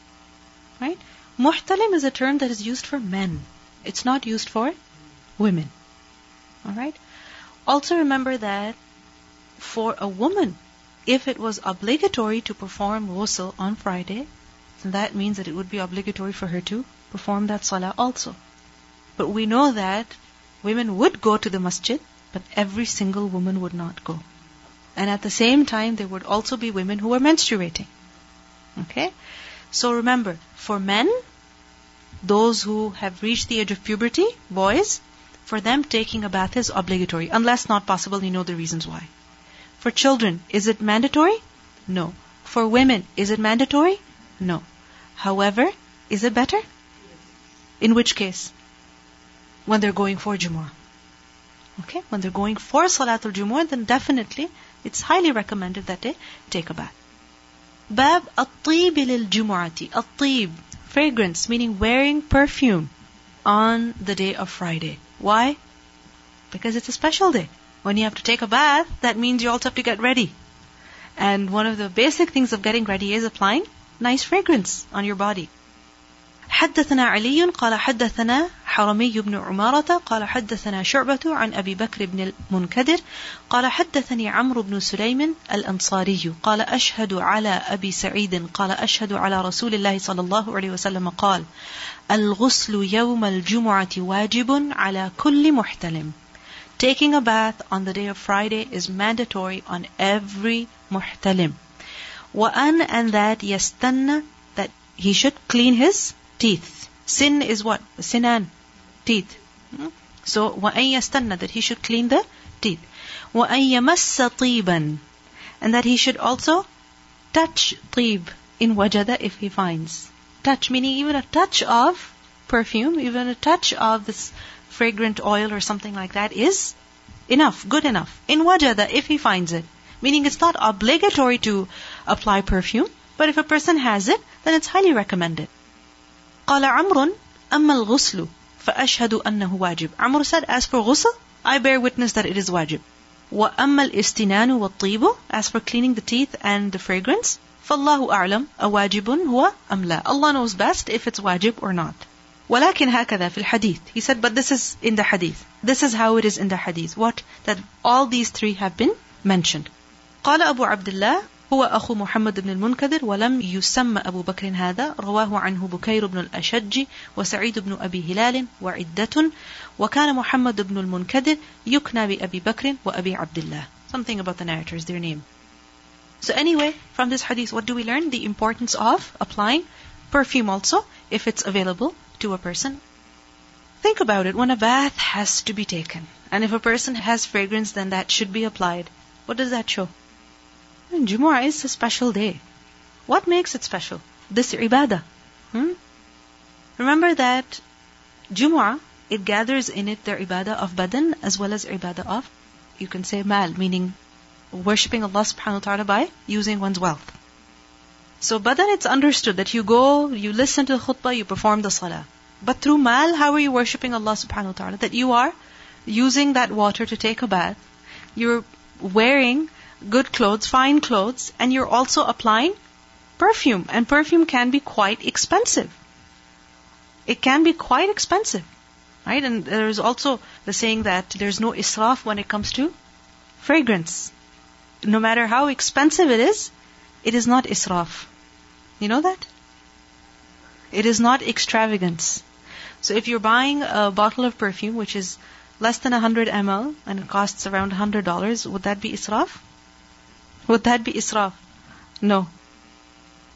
Right? Muhtalim is a term that is used for men. It's not used for women. Alright? Also remember that for a woman, if it was obligatory to perform ghusl on Friday, then that means that it would be obligatory for her to perform that salah also. But we know that women would go to the masjid, but every single woman would not go. And at the same time, there would also be women who were menstruating. Okay? So remember, for men, those who have reached the age of puberty, boys, for them taking a bath is obligatory, unless not possible, you know the reasons why. For children, is it mandatory? No. For women, is it mandatory? No. However, is it better? In which case? when they're going for Jumu'ah. Okay? When they're going for Salatul Jumu'ah, then definitely it's highly recommended that they take a bath. Bab at-tib lil-jumu'ati. At-tib, fragrance, meaning wearing perfume on the day of Friday. Why? Because it's a special day When you have to take a bath, that means you also have to get ready. And one of the basic things of getting ready is applying nice fragrance on your body. حدثنا علي قال حدثنا حرمي بن عمارة قال حدثنا شعبة عن أبي بكر بن المنكدر قال حدثني عمرو بن سليم الأنصاري قال أشهد على أبي سعيد قال أشهد على رسول الله صلى الله عليه وسلم قال الغسل يوم الجمعة واجب على كل محتلم Taking a bath on the day of Friday is mandatory on every muhtalim. وأن and that يستنى that he should clean his teeth. Sin is what? Sinan, teeth. Hmm? So, وَأَن يَسْتَنَّ that he should clean the teeth. وَأَن يَمَسَّ طِيبًا and that he should also touch طيب in wajada if he finds. Touch meaning even a touch of perfume, even a touch of this fragrant oil or something like that is enough, good enough. In wajada if he finds it. Meaning it's not obligatory to apply perfume, but if a person has it, then it's highly recommended. قال عمرو أما الغسل فأشهد أنه واجب عمرو said as for ghusl I bear witness that it is wajib وأما الاستنان والطيب as for cleaning the teeth and the fragrance فالله أعلم أواجب هو أم لا Allah knows best if it's wajib or not ولكن هكذا في الحديث he said but this is in the hadith this is how it is in the hadith what that all these three have been mentioned قال أبو عبد الله هو أخو محمد بن المنكدر ولم يسمى أبو بكر هذا رواه عنه بكير بن الأشج وسعيد بن أبي هلال وعدة وكان محمد بن المنكدر يكنى بأبي بكر وأبي عبد الله something about the narrators their name so anyway from this hadith what do we learn the importance of applying perfume also if it's available to a person think about it when a bath has to be taken and if a person has fragrance then that should be applied what does that show Jumu'ah is a special day. What makes it special? This ibadah. Hmm? Remember that Jumu'ah, it gathers in it the ibadah of badan as well as ibadah of, you can say mal, meaning worshipping Allah subhanahu wa ta'ala by using one's wealth. So badan, it's understood that you go, you listen to the khutbah, you perform the salah. But through mal, how are you worshipping Allah subhanahu wa ta'ala? That you are using that water to take a bath. You're wearing good clothes, fine clothes, and you're also applying perfume. And perfume can be quite expensive. It can be quite expensive. Right? And there's also the saying that there's no israf when it comes to fragrance. No matter how expensive it is, it is not israf. You know that? It is not extravagance. So if you're buying a bottle of perfume which is less than 100 ml and it costs around $100, would that be israf? Would that be israf? No.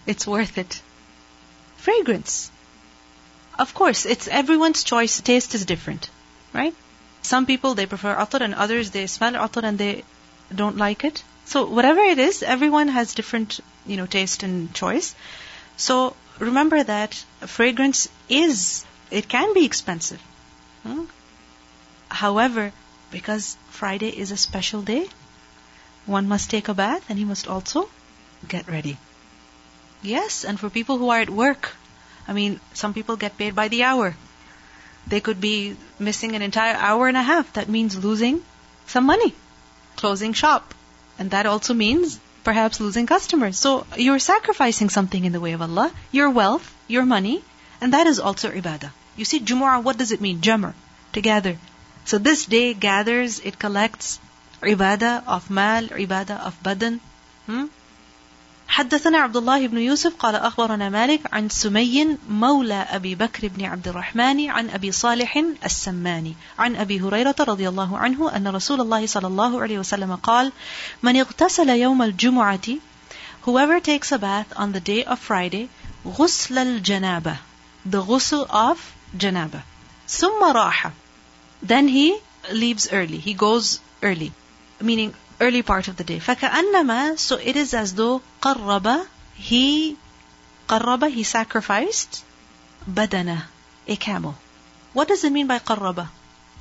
It's worth it. Fragrance. Of course, it's everyone's choice. Taste is different, right? Some people they prefer atar and others they smell atar and they don't like it. So whatever it is, everyone has different, you know, taste and choice. So remember that fragrance is, it can be expensive. Hmm? However, because Friday is a special day, one must take a bath and he must also get ready. Yes, and for people who are at work, I mean, some people get paid by the hour. They could be missing an entire hour and a half. That means losing some money, closing shop. And that also means perhaps losing customers. So you're sacrificing something in the way of Allah, your wealth, your money, and that is also ibadah. You see, Jumu'ah, what does it mean? Jamr, to gather. So this day gathers, it collects ibadah of mal, ibadah of badan, hmm? حدثنا عبد الله بن يوسف قال أخبرنا مالك عن سمي مولى أبي بكر بن عبد الرحمن عن أبي صالح السماني. عن أبي هريرة رضي الله عنه أن رسول الله صلى الله عليه وسلم قال من اغتسل يوم الجمعة whoever takes a bath on the day of Friday غسل الجنابة. The ghusl of janaba ثم راح. Then he leaves early. He goes early. Meaning early part of the day. فَكَأَنَّمَا So it is as though قَرَّبَ He قَرَّبَ He sacrificed badana, a camel. What does it mean by قَرَّبَ?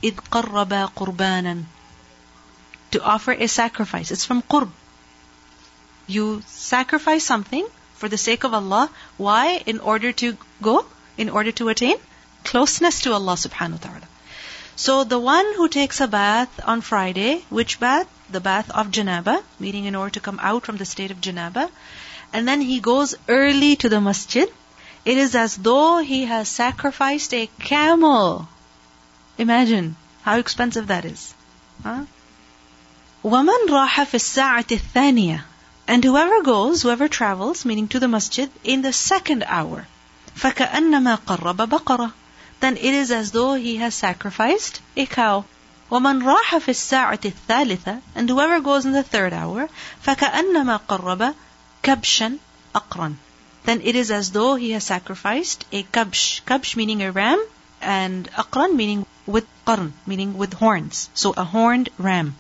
إِذْ قَرَّبَ قُرْبَانًا To offer a sacrifice. It's from qurb. You sacrifice something for the sake of Allah. Why? In order to go, in order to attain closeness to Allah subhanahu wa ta'ala. So the one who takes a bath on Friday, which bath? The bath of janaba, meaning in order to come out from the state of janaba, and then he goes early to the masjid, it is as though he has sacrificed a camel. Imagine how expensive that is. Huh? وَمَنْ رَاحَ فِي السَّاعَةِ الثَّانِيَةِ And whoever goes, whoever travels, meaning to the masjid, in the second hour, فَكَأَنَّمَا قَرَّبَ بَقَرَةً then it is as though he has sacrificed a cow. وَمَنْ رَاحَ فِي السَّاعَةِ الثَّالِثَةِ And whoever goes in the third hour, فَكَأَنَّمَا قَرَّبَ كَبْشًا أَقْرًا Then it is as though he has sacrificed a kabsh. Kabsh meaning a ram, and aqran meaning with qarn, meaning with horns. So a horned ram.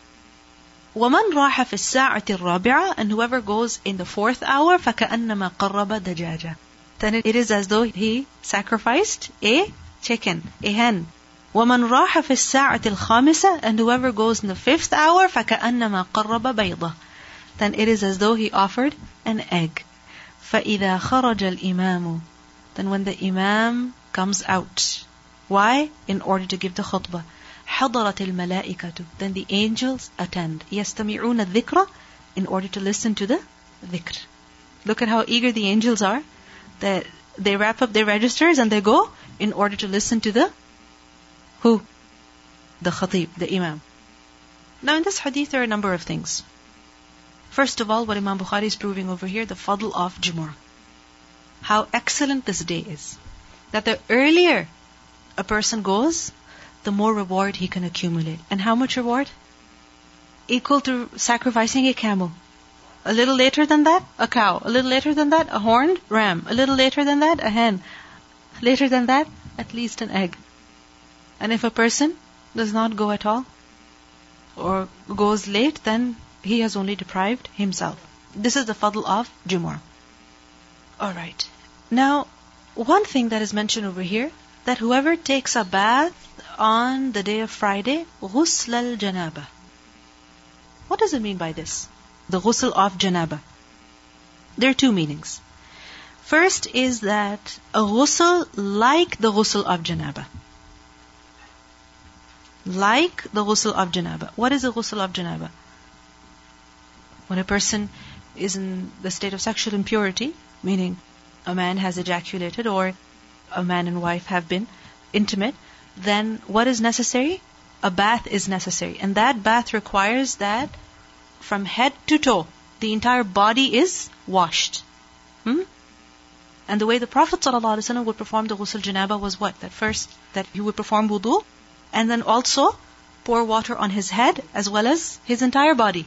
وَمَنْ رَاحَ فِي السَّاعَةِ الرَّابِعَةِ And whoever goes in the fourth hour, فَكَأَنَّمَا قَرَّبَ دَجَاجًا Then it is as though he sacrificed a chicken, a hen. وَمَنْ رَاحَ فِي السَّاعَةِ الْخَامِسَةِ And whoever goes in the fifth hour, فَكَأَنَّمَا قَرَّبَ بَيْضَةً Then it is as though he offered an egg. فَإِذَا خَرَجَ الْإِمَامُ Then when the imam comes out. Why? In order to give the khutbah. حضرت الملائكة Then the angels attend. يستمعون الذكر In order to listen to the dhikr. Look at how eager the angels are. That they wrap up their registers and they go in order to listen to the who? The khatib, the imam. Now in this hadith there are a number of things. First of all, what Imam Bukhari is proving over here, the fadl of Jumu'ah. How excellent this day is. That the earlier a person goes, the more reward he can accumulate. And how much reward? Equal to sacrificing a camel. A little later than that, a cow. A little later than that, a horned ram. A little later than that, a hen. Later than that, at least an egg. And if a person does not go at all, or goes late, then he has only deprived himself. This is the fadl of Jumu'ah. Alright. Now, one thing that is mentioned over here, that whoever takes a bath on the day of Friday, ghusl al janaba. What does it mean by this? The ghusl of janaba. There are two meanings. First is that a ghusl like the ghusl of janaba. Like the ghusl of janaba. What is the ghusl of janaba? When a person is in the state of sexual impurity, meaning a man has ejaculated or a man and wife have been intimate, then what is necessary? A bath is necessary. And that bath requires that from head to toe, the entire body is washed. Hmm? And the way the Prophet ﷺ would perform the ghusl janaba was what? That first, that he would perform wudu, and then also pour water on his head as well as his entire body.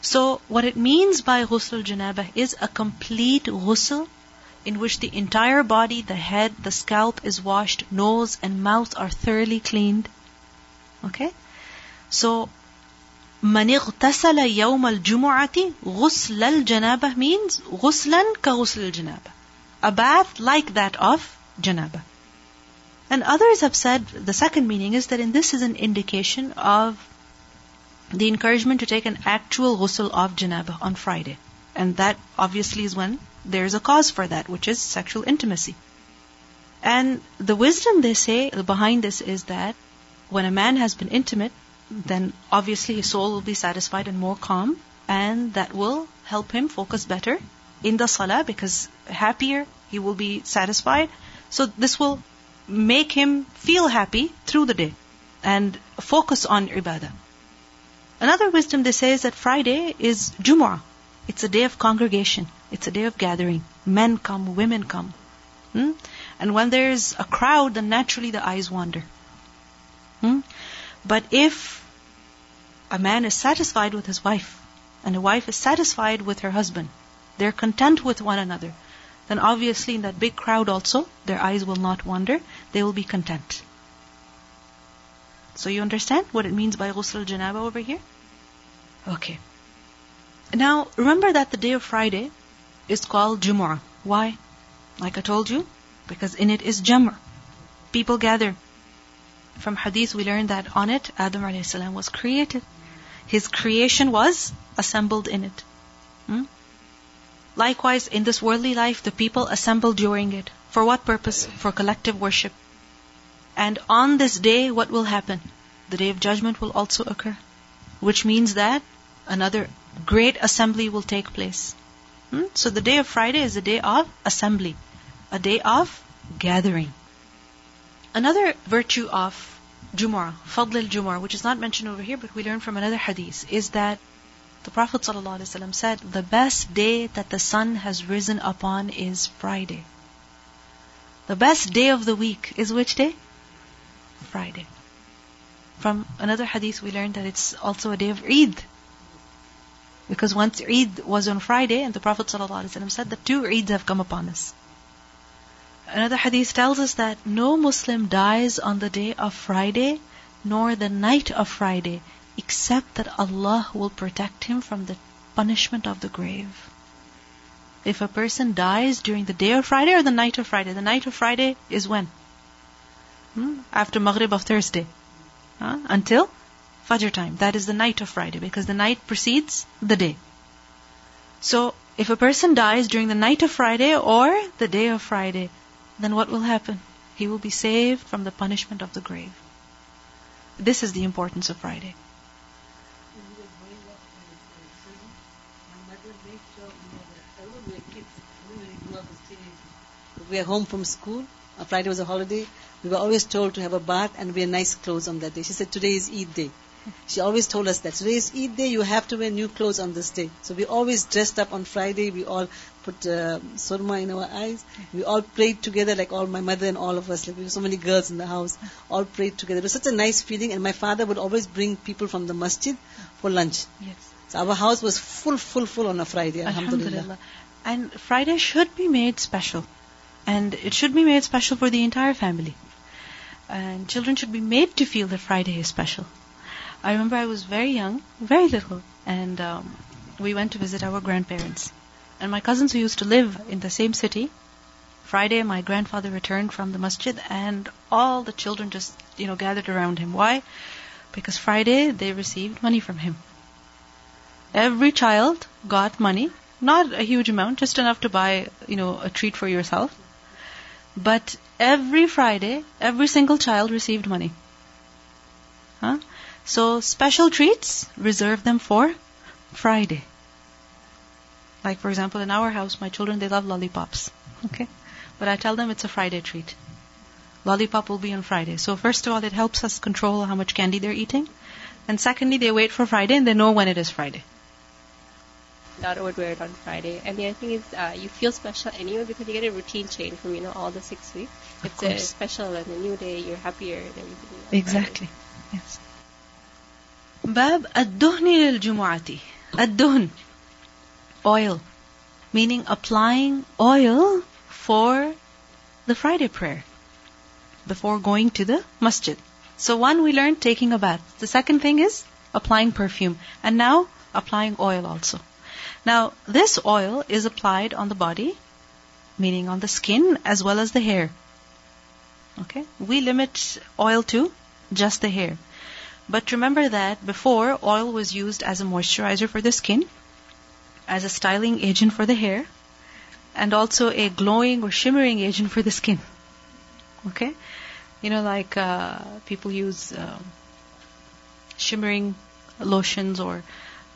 So, what it means by ghusl janaba is a complete ghusl in which the entire body, the head, the scalp is washed, nose and mouth are thoroughly cleaned. Okay? So, من اغتسل يوم الجمعة غسل الجنابة means غسلا كغسل الجنابة. A bath like that of janaba. And others have said the second meaning is that in this is an indication of the encouragement to take an actual ghusl of janaba on Friday. And that obviously is when there's a cause for that, which is sexual intimacy. And the wisdom they say behind this is that when a man has been intimate, then obviously his soul will be satisfied and more calm, and that will help him focus better in the salah because happier he will be satisfied. So this will make him feel happy through the day and focus on ibadah. Another wisdom they say is that Friday is Jumu'ah. It's a day of congregation. It's a day of gathering. Men come, women come. Hmm? And when there's a crowd, then naturally the eyes wander. Hmm? But if a man is satisfied with his wife, and a wife is satisfied with her husband, they're content with one another, then obviously in that big crowd also, their eyes will not wander, they will be content. So you understand what it means by ghusl janaba over here? Okay. Now, remember that the day of Friday is called Jumu'ah. Why? Like I told you, because in it is Jamr. People gather. From hadith we learn that on it Adam a.s. was created. His creation was assembled in it. Hmm? Likewise, in this worldly life, the people assemble during it. For what purpose? For collective worship. And on this day, what will happen? The day of judgment will also occur. Which means that another great assembly will take place. Hmm? So the day of Friday is a day of assembly, a day of gathering. Another virtue of Jumu'ah, Fadl al-Jumu'ah, which is not mentioned over here, but we learn from another hadith, is that the Prophet ﷺ said, the best day that the sun has risen upon is Friday. The best day of the week is which day? Friday. From another hadith we learned that it's also a day of Eid. Because once Eid was on Friday, and the Prophet ﷺ said that two Eids have come upon us. Another hadith tells us that no Muslim dies on the day of Friday, nor the night of Friday, except that Allah will protect him from the punishment of the grave. If a person dies during the day of Friday or the night of Friday, the night of Friday is when? Hmm? After Maghrib of Thursday. Until Fajr time. That is the night of Friday because the night precedes the day. So, if a person dies during the night of Friday or the day of Friday, then what will happen? He will be saved from the punishment of the grave. This is the importance of Friday. We are home from school. Friday was a holiday. We were always told to have a bath and wear nice clothes on that day. She said, today is Eid day. She always told us that. Today is Eid day, you have to wear new clothes on this day. So we always dressed up on Friday. We all put uh, surma in our eyes. We all prayed together, like all my mother and all of us. Like we were so many girls in the house, all prayed together. It was such a nice feeling. And my father would always bring people from the masjid for lunch. Yes. So our house was full, full, full on a Friday. Alhamdulillah. Alhamdulillah. And Friday should be made special. And it should be made special for the entire family. And children should be made to feel that Friday is special. I remember I was very young, very little, and um, we went to visit our grandparents. And my cousins who used to live in the same city, Friday my grandfather returned from the masjid and all the children just, you know, gathered around him. Why? Because Friday they received money from him. Every child got money, not a huge amount, just enough to buy, you know, a treat for yourself. But every Friday, every single child received money. Huh? So special treats, reserve them for Friday. Like for example, in our house, my children they love lollipops. Okay, but I tell them it's a Friday treat. Lollipop will be on Friday. So first of all, it helps us control how much candy they're eating, and secondly, they wait for Friday and they know when it is Friday daughter would wear it on Friday. And the other thing is, uh, you feel special anyway because you get a routine change from you know all the six weeks. It's a course. special and a new day. You're happier and everything. on Exactly. Yes. باب الدهن للجمعة الدهن oil meaning applying oil for the Friday prayer before going to the masjid. So one we learned taking a bath. The second thing is applying perfume and now applying oil also. Now this oil is applied on the body meaning on the skin as well as the hair. Okay? We limit oil to just the hair. But remember that before oil was used as a moisturizer for the skin, as a styling agent for the hair, and also a glowing or shimmering agent for the skin. Okay? You know, like uh, people use um shimmering lotions or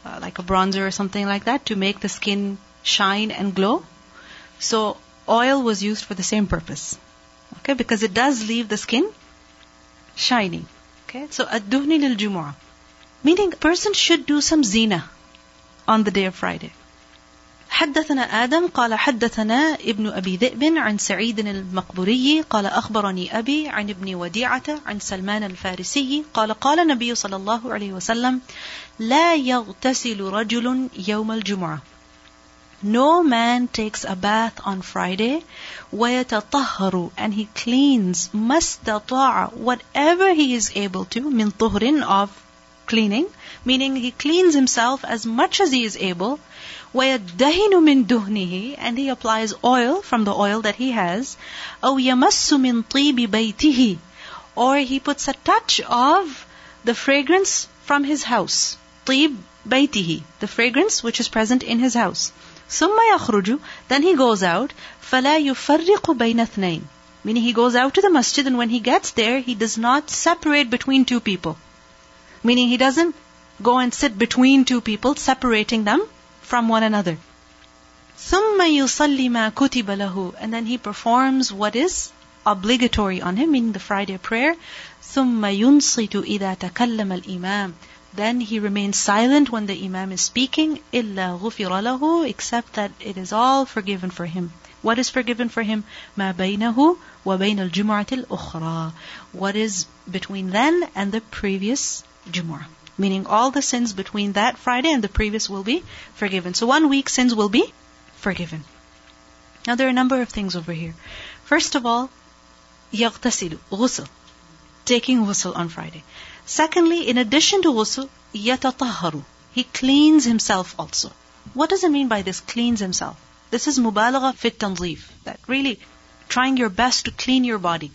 uh, like a bronzer or something like that to make the skin shine and glow. So oil was used for the same purpose. Okay? Because it does leave the skin shiny. Okay, so ad-duhni lil jumu'ah. Meaning a person should do some zinah on the day of Friday. حدثنا آدم قال حدثنا ابن أبي ذئب عن سعيد المقبوري قال أخبرني أبي عن ابن وديعة عن سلمان الفارسي قال قال النبي صلى الله عليه وسلم لا يغتسل رجل يوم الجمعة. No man takes a bath on Friday ويتطهر and he cleans. ما استطاع whatever he is able to من طهر of cleaning meaning he cleans himself as much as he is able ويدهن من دهنه and he applies oil from the oil that he has أو يمس من طيب بيته or he puts a touch of the fragrance from his house طيب بيته the fragrance which is present in his house ثم يخرج then he goes out فلا يفرق بين اثنين meaning he goes out to the masjid and when he gets there he does not separate between two people meaning he doesn't go and sit between two people separating them from one another ثم يصلي ما كتب له and then he performs what is obligatory on him meaning the Friday prayer ثم ينصت إذا تكلم الإمام then he remains silent when the Imam is speaking إلا غفر له except that it is all forgiven for him what is forgiven for him ما بينه وبين الجمعة الأخرى what is between then and the previous Jumu'ah meaning all the sins between that Friday and the previous will be forgiven so one week sins will be forgiven now there are a number of things over here first of all يغتسل غسل taking ghusl on Friday Secondly, in addition to ghusl, يتطهر. He cleans himself also. What does it mean by this cleans himself? This is mubalagha fit tanzif. That really trying your best to clean your body.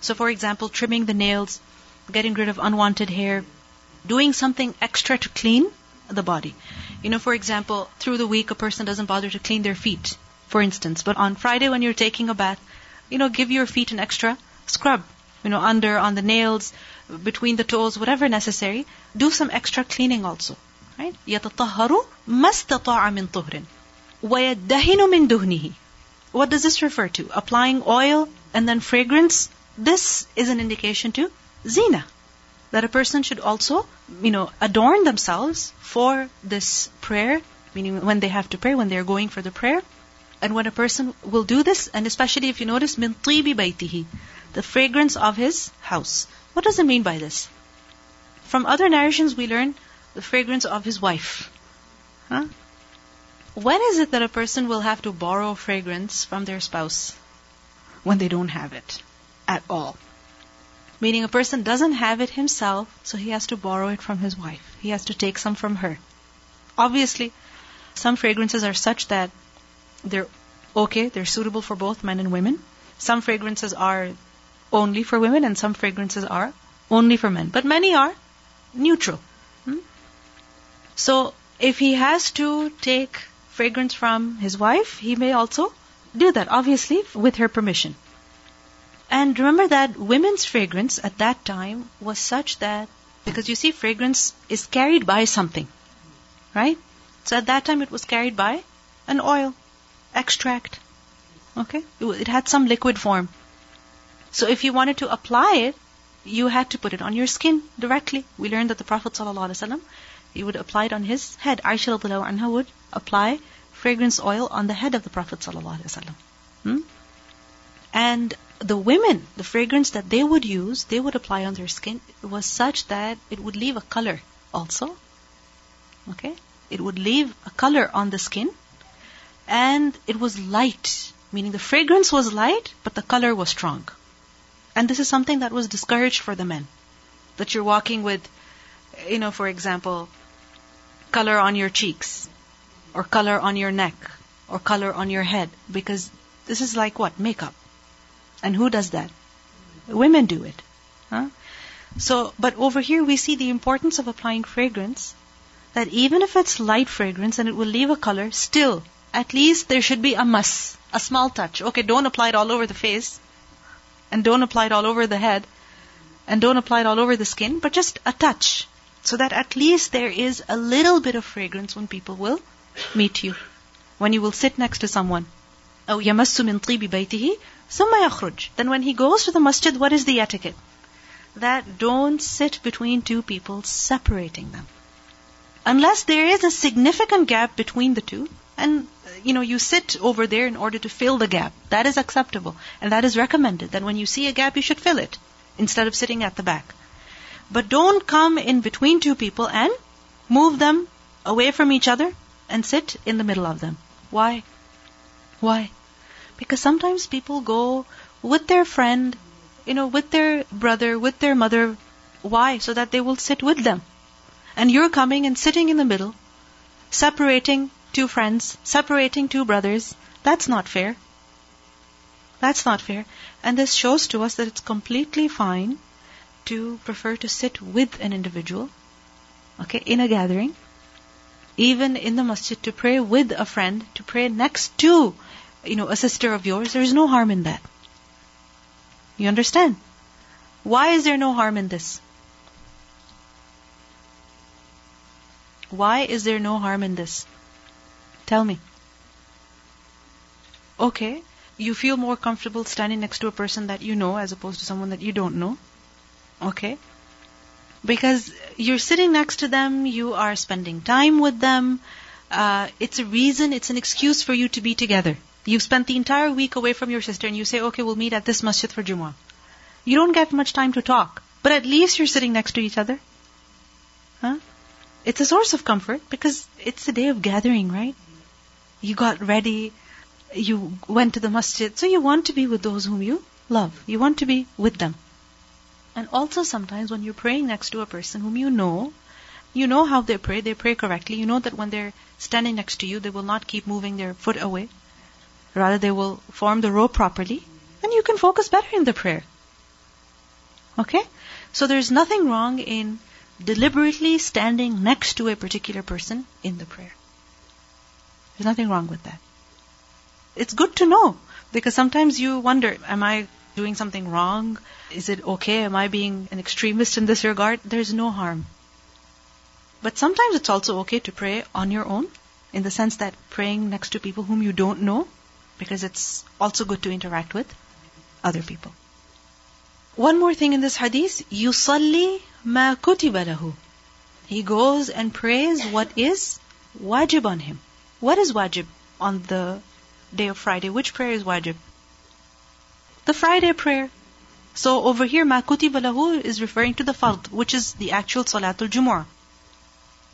So for example, trimming the nails, getting rid of unwanted hair, doing something extra to clean the body. You know, for example, through the week a person doesn't bother to clean their feet, for instance. But on Friday when you're taking a bath, you know, give your feet an extra scrub. You know, under, on the nails, between the toes, whatever necessary. Do some extra cleaning also. Right? يَتَطَهَّرُ مَا مِنْ طُهْرٍ وَيَدَّهِنُ مِنْ دُهْنِهِ What does this refer to? Applying oil and then fragrance? This is an indication to zinah. That a person should also you know, adorn themselves for this prayer, meaning when they have to pray, when they're going for the prayer. And when a person will do this, and especially if you notice, min tibi baytihi, the fragrance of his house. What does it mean by this? From other narrations, we learn the fragrance of his wife. Huh? When is it that a person will have to borrow fragrance from their spouse? When they don't have it at all. Meaning a person doesn't have it himself, so he has to borrow it from his wife. He has to take some from her. Obviously, some fragrances are such that they're okay, they're suitable for both men and women. Some fragrances are only for women, and some fragrances are only for men. But many are neutral. Hmm? So, if he has to take fragrance from his wife, he may also do that, obviously, with her permission. And remember that women's fragrance at that time was such that, because you see, fragrance is carried by something, right? So at that time it was carried by an oil, extract. Okay? It, had some liquid form. So if you wanted to apply it, you had to put it on your skin directly. We learned that the Prophet ﷺ, he would apply it on his head. Aisha anha would apply fragrance oil on the head of the Prophet ﷺ. Hmm? And the women, the fragrance that they would use, they would apply on their skin, was such that it would leave a color also. Okay? It would leave a color on the skin. And it was light, meaning the fragrance was light, but the color was strong. And this is something that was discouraged for the men. That you're walking with, you know, for example, color on your cheeks, or color on your neck, or color on your head, because this is like what? Makeup. And who does that? Women do it. Huh? So, but over here we see the importance of applying fragrance, that even if it's light fragrance and it will leave a color, still, at least there should be a muss, a small touch. Okay, don't apply it all over the face, and don't apply it all over the head, and don't apply it all over the skin, but just a touch, so that at least there is a little bit of fragrance when people will meet you, when you will sit next to someone. أو يمس من طيب بيته ثم يخرج. Then when he goes to the masjid, what is the etiquette? That don't sit between two people, separating them. Unless there is a significant gap between the two, and you know, you sit over there in order to fill the gap. That is acceptable. And that is recommended. That when you see a gap, you should fill it instead of sitting at the back. But don't come in between two people and move them away from each other and sit in the middle of them. Why? Why? Because sometimes people go with their friend, you know, with their brother, with their mother. Why? So that they will sit with them. And you're coming and sitting in the middle, separating two friends, separating two brothers. That's not fair. That's not fair. And this shows to us that it's completely fine to prefer to sit with an individual, okay, in a gathering, even in the masjid to pray with a friend, to pray next to, you know, a sister of yours, there's no harm in that. You understand? Why is there no harm in this? Why is there no harm in this? Tell me. Okay, you feel more comfortable standing next to a person that you know as opposed to someone that you don't know. Okay? Because you're sitting next to them, you are spending time with them. Uh, it's a reason, it's an excuse for you to be together. You've spent the entire week away from your sister and you say, okay, we'll meet at this masjid for Jummah. You don't get much time to talk, but at least you're sitting next to each other. Huh? It's a source of comfort because it's a day of gathering, right? You got ready. You went to the masjid. So you want to be with those whom you love. You want to be with them. And also sometimes when you're praying next to a person whom you know, you know how they pray, they pray correctly. You know that when they're standing next to you, they will not keep moving their foot away. Rather, they will form the row properly. And you can focus better in the prayer. Okay? So there's nothing wrong in deliberately standing next to a particular person in the prayer. There's nothing wrong with that. It's good to know because sometimes you wonder, am I doing something wrong? Is it okay? Am I being an extremist in this regard? There's no harm. But sometimes it's also okay to pray on your own in the sense that praying next to people whom you don't know because it's also good to interact with other people. One more thing in this hadith, يُصَلِّي مَا كُتِبَ لَهُ He goes and prays what is wajib on him. What is wajib on the day of Friday? Which prayer is wajib? The Friday prayer. So over here, ma kutiba lahu is referring to the fard, which is the actual Salatul Jumu'ah.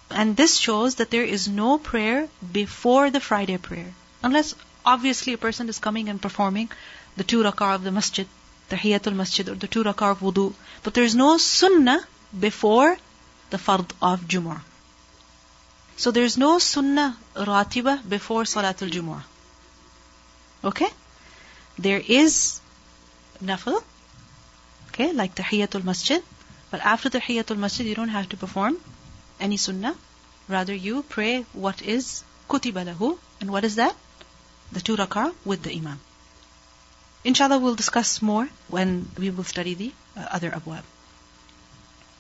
And this shows that there is no prayer before the Friday prayer. Unless obviously a person is coming and performing the two rak'ah of the masjid, the tahiyatul masjid or the two rak'ah of wudu. But there is no sunnah before the fard of Jumu'ah. So there is no sunnah ratiba before Salatul Jumu'ah. Okay? There is nafil, okay, like tahiyatul masjid. But after tahiyatul masjid, you don't have to perform any sunnah. Rather, you pray what is kutiba lahu. And what is that? The two rak'ah with the imam. Inshallah, we'll discuss more when we will study the uh, other abwab.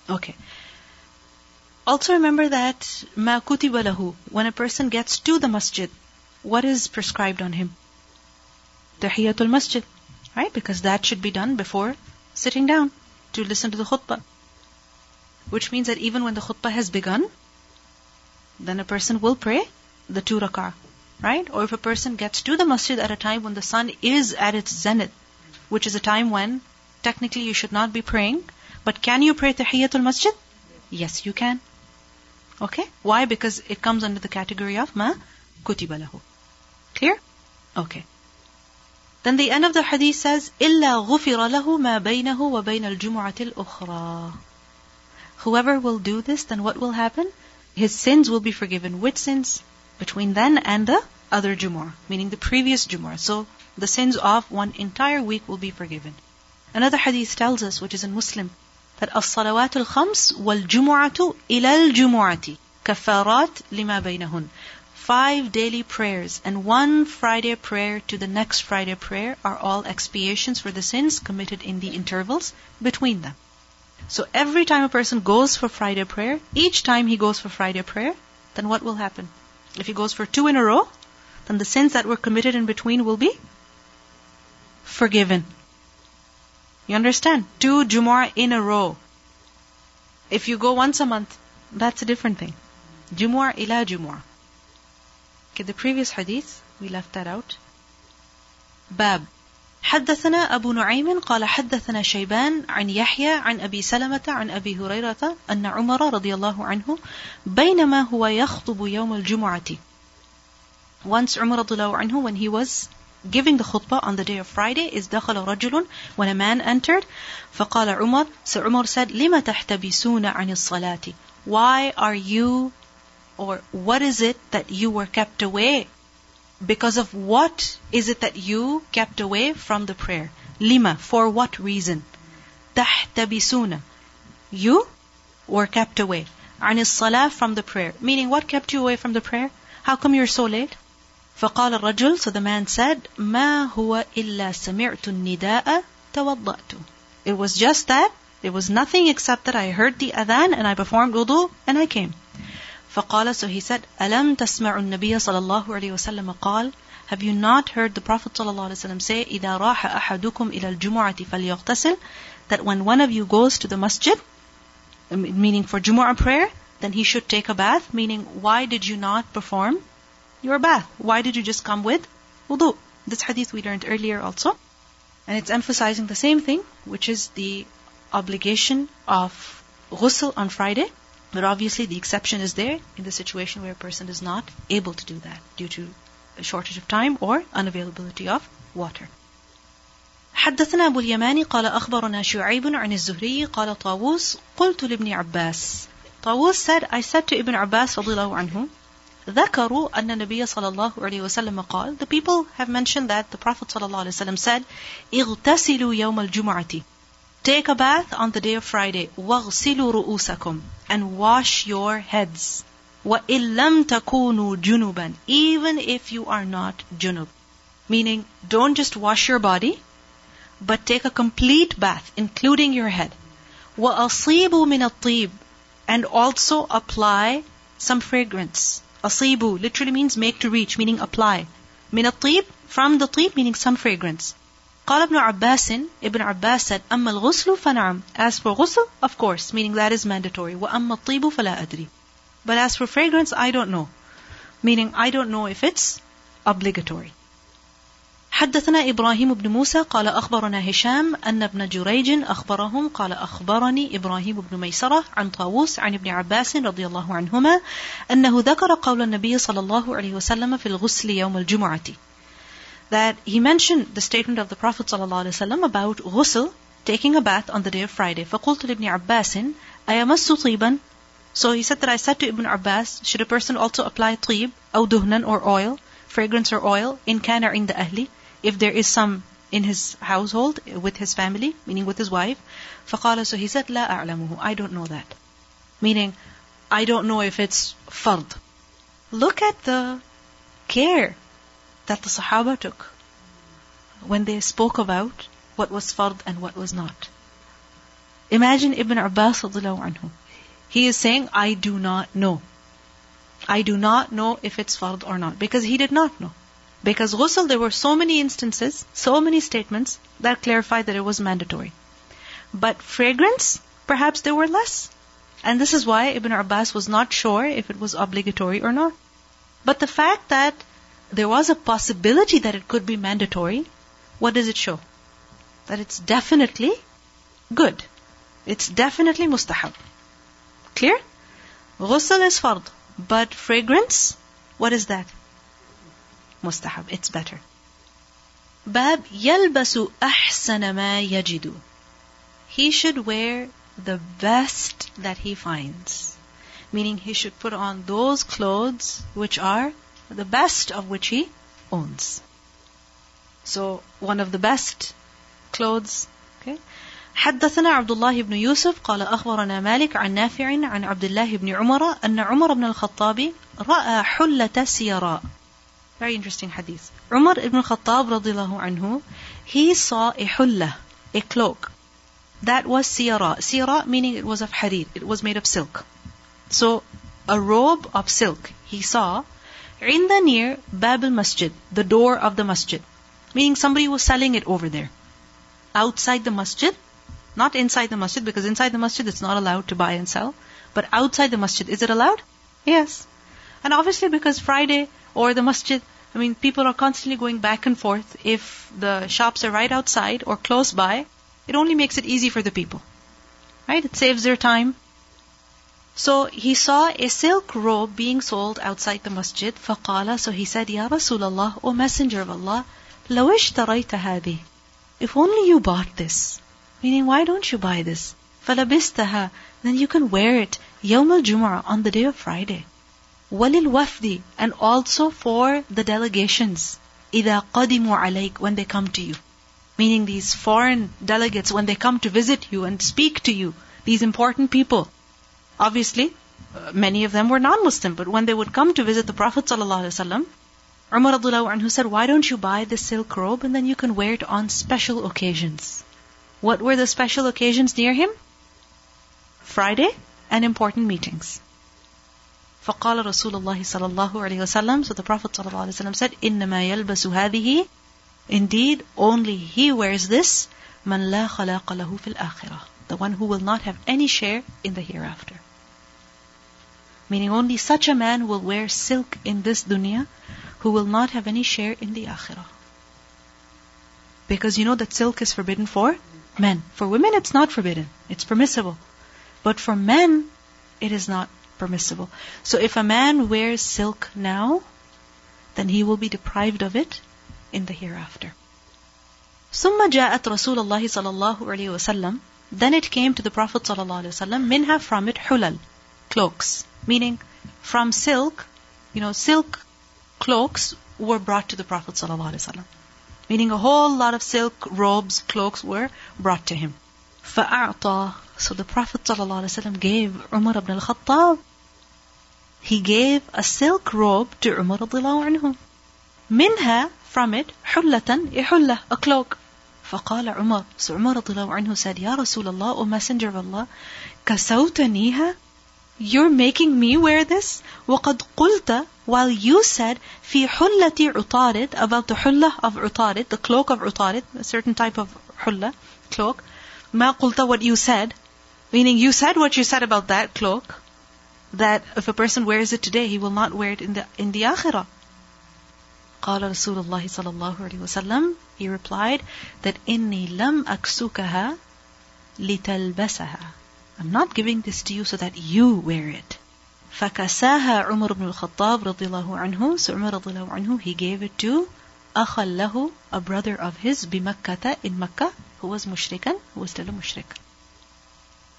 Okay. Also remember that ma kutiba lahu. When a person gets to the masjid, what is prescribed on him? Tahiyatul masjid. Right? Because that should be done before sitting down to listen to the khutbah. Which means that even when the khutbah has begun, then a person will pray the two rak'ah. Right? Or if a person gets to the masjid at a time when the sun is at its zenith, which is a time when technically you should not be praying, but can you pray tahiyatul masjid? Yes, you can. Okay? Why? Because it comes under the category of ma kutiba lahu. Clear? Okay. Then the end of the hadith says, إِلَّا غُفِرَ لَهُ مَا بَيْنَهُ وَبَيْنَ الْجُمُعَةِ الْأُخْرَى Whoever will do this, then what will happen? His sins will be forgiven. Which sins? Between then and the other Jumu'ah, meaning the previous Jumu'ah. So the sins of one entire week will be forgiven. Another hadith tells us, which is in Muslim, that الصلوات الخمس والجمعة إلى الجمعة كفارات لما بينهن five daily prayers and one Friday prayer to the next Friday prayer are all expiations for the sins committed in the intervals between them. So every time a person goes for Friday prayer, each time he goes for Friday prayer, then what will happen? If he goes for two in a row, then the sins that were committed in between will be forgiven. You understand? Two Jumu'ah in a row. If you go once a month, that's a different thing. Jumu'ah ila Jumu'ah. Okay, the previous hadith, we left that out. باب حدثنا أبو نعيم قال حدثنا شيبان عن يحيى عن أبي سلمة عن أبي هريرة أن عمر رضي الله عنه بينما هو يخطب يوم الجمعة Once Umar رضي الله عنه when he was giving the khutbah on the day of Friday is دخل رجل when a man entered فقال عمر so Umar said لما تحتبسون عن الصلاة Why are you or what is it that you were kept away? Because of what is it that you kept away from the prayer? Lima, for what reason? Tahtabisuna. You were kept away. Anis salah from the prayer. Meaning, what kept you away from the prayer? How come you're so late? فقال الرجل, so the man said, ما هو إلا سمعت النداء توضأت. It was just that. It was nothing except that I heard the adhan and I performed wudu and I came. فقال so he said ألم تسمع النبي صلى الله عليه وسلم قال Have you not heard the Prophet صلى الله عليه وسلم say إذا راح أحدكم إلى الجمعة فليغتسل that when one of you goes to the masjid meaning for Jumu'ah prayer then he should take a bath meaning why did you not perform your bath why did you just come with wudu this hadith we learned earlier also and it's emphasizing the same thing which is the obligation of ghusl on Friday but obviously, the exception is there in the situation where a person is not able to do that due to a shortage of time or unavailability of water. حدثنا أبو اليماني قال أخبرنا شعيب عن الزهري قال طاووس قلت لابن عباس طاووس said I said to Ibn Abbas رضي الله عنه ذكروا أن النبي صلى الله عليه وسلم قال The people have mentioned that the Prophet صلى الله عليه وسلم said اغتسلوا يوم الجمعة Take a bath on the day of Friday. وَغْسِلُوا رُؤُوسَكُمْ And wash your heads. وَإِلَّمْ تَكُونُوا جُنُوبًا Even if you are not junub. Meaning, don't just wash your body, but take a complete bath, including your head. وَأَصِيبُوا مِنَ الطِّيبِ And also apply some fragrance. Asibu literally means make to reach, meaning apply. Min from the tib meaning some fragrance. قال ابن عباس Ibn Abbas said أما الغسل فنعم As for ghusl, of course, meaning that is mandatory. وأما الطيب فلا أدري But as for fragrance, I don't know. Meaning, I don't know if it's obligatory. حدثنا إبراهيم بن موسى قال أخبرنا هشام أن ابن جريج أخبرهم قال أخبرني إبراهيم بن ميسرة عن طاووس عن ابن عباس رضي الله عنهما أنه ذكر قول النبي صلى الله عليه وسلم في الغسل يوم الجمعة that he mentioned the statement of the Prophet ﷺ about ghusl, taking a bath on the day of Friday. فقلت لابن عباس أيمس طيبا So he said that I said to Ibn Abbas, should a person also apply طيب أو دهنا or oil, fragrance or oil, in كان عند أهلي, if there is some in his household, with his family, meaning with his wife. فقال, so he said, لا أعلمه, I don't know that. Meaning, I don't know if it's fard. Look at the care that the Sahaba took when they spoke about what was fard and what was not. Imagine Ibn Abbas anhu. He is saying, I do not know. I do not know if it's fard or not. Because he did not know. Because ghusl, there were so many instances, so many statements that clarified that it was mandatory. But fragrance, perhaps there were less. And this is why Ibn Abbas was not sure if it was obligatory or not. But the fact that there was a possibility that it could be mandatory, what does it show? That it's definitely good. It's definitely mustahab. Clear? Ghusl is fard. But fragrance, what is that? Mustahab. It's better. Bab yalbasu ahsana ma yajidu. He should wear the best that he finds. Meaning he should put on those clothes which are the best of which he owns. So one of the best clothes, okay. حدثنا عبد الله بن يوسف قال أخبرنا مالك عن نافع عن عبد الله بن عمر أن عمر بن الخطاب رأى حلة سيراء Very interesting hadith. Umar ibn Khattab radiallahu anhu, he saw a hulla, a cloak. That was siyara. Siyara meaning it was of harir. It was made of silk. So, a robe of silk he saw in the near Bab al-Masjid, the door of the masjid. Meaning somebody was selling it over there. Outside the masjid, not inside the masjid, because inside the masjid it's not allowed to buy and sell. But outside the masjid, is it allowed? Yes. And obviously because Friday or the masjid, I mean, people are constantly going back and forth. If the shops are right outside or close by, it only makes it easy for the people. Right? It saves their time. So he saw a silk robe being sold outside the masjid. فقال, so he said, Ya Rasulullah, O Messenger of Allah, لو اشتريت هذه. If only you bought this. Meaning, why don't you buy this? فلبستها. Then you can wear it يوم الجمعة on the day of Friday. وَلِلْوَفْدِ And also for the delegations. إِذَا قَدِمُوا عَلَيْكَ When they come to you. Meaning these foreign delegates, when they come to visit you and speak to you, these important people. Obviously, uh, many of them were non-Muslim, but when they would come to visit the Prophet ﷺ, Umar anhu said, why don't you buy this silk robe and then you can wear it on special occasions. What were the special occasions near him? Friday and important meetings. فقال رسول الله صلى الله عليه وسلم So the Prophet صلى الله عليه وسلم said إنما يلبس هذه Indeed, only he wears this من لا خلاق له في الآخرة The one who will not have any share in the hereafter. Meaning only such a man will wear silk in this dunya who will not have any share in the akhirah. Because you know that silk is forbidden for men. For women it's not forbidden. It's permissible. But for men, it is not permissible. So if a man wears silk now, then he will be deprived of it in the hereafter. ثم جاءت رسول الله صلى الله عليه وسلم Then it came to the Prophet صلى الله عليه وسلم منها from it hulal, cloaks. Meaning from silk, you know, silk cloaks were brought to the Prophet صلى الله عليه وسلم. Meaning a whole lot of silk robes, cloaks were brought to him. فأعطى So the Prophet ﷺ gave Umar ibn al-Khattab he gave a silk robe to Umar radiallahu anhu. Minha, from it, حلة, a حلة, a cloak. فقال عمر, so Umar radiallahu anhu said, Ya Rasulullah, O Messenger of Allah, كسوتنيها? you're making me wear this? وَقَدْ قُلْتَ While you said, في حُلَّةِ عُطَارِد About the hulla of عُطارِد, the cloak of عُطارِد, a certain type of hulla, cloak. مَا قُلْتَ What you said. Meaning you said what you said about that cloak. That if a person wears it today, he will not wear it in the, in the akhirah. قال رسول الله صلى الله عليه وسلم He replied that إني لم أكسكها لتلبسها I'm not giving this to you so that you wear it. فكساها عمر بن الخطاب رضي الله عنه So Umar رضي الله عنه he gave it to أخا له a brother of his بمكة in Makkah who was mushrikan who was still a mushrik.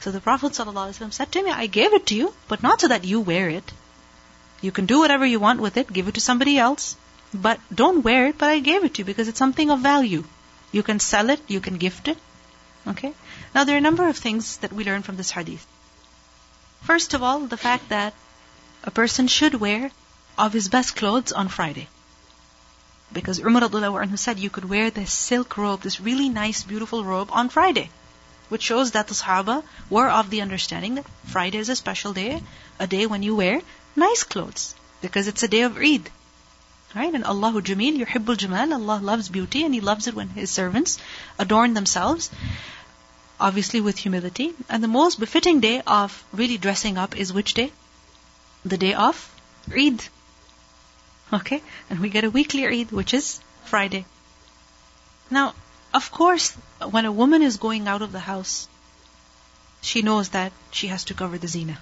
So the Prophet ﷺ said to me, I gave it to you, but not so that you wear it. You can do whatever you want with it, give it to somebody else, but don't wear it, but I gave it to you because it's something of value. You can sell it, you can gift it. Okay? Now there are a number of things that we learn from this hadith. First of all, the fact that a person should wear of his best clothes on Friday. Because Umar anhu said you could wear this silk robe, this really nice, beautiful robe on Friday. Which shows that the Sahaba were of the understanding that Friday is a special day, a day when you wear nice clothes. Because it's a day of Eid. Right? And Allahu Jameel, yuhibbul Jamal, Allah loves beauty and He loves it when His servants adorn themselves. Obviously with humility. And the most befitting day of really dressing up is which day? The day of Eid. Okay? And we get a weekly Eid, which is Friday. Now, of course, when a woman is going out of the house, she knows that she has to cover the zinah.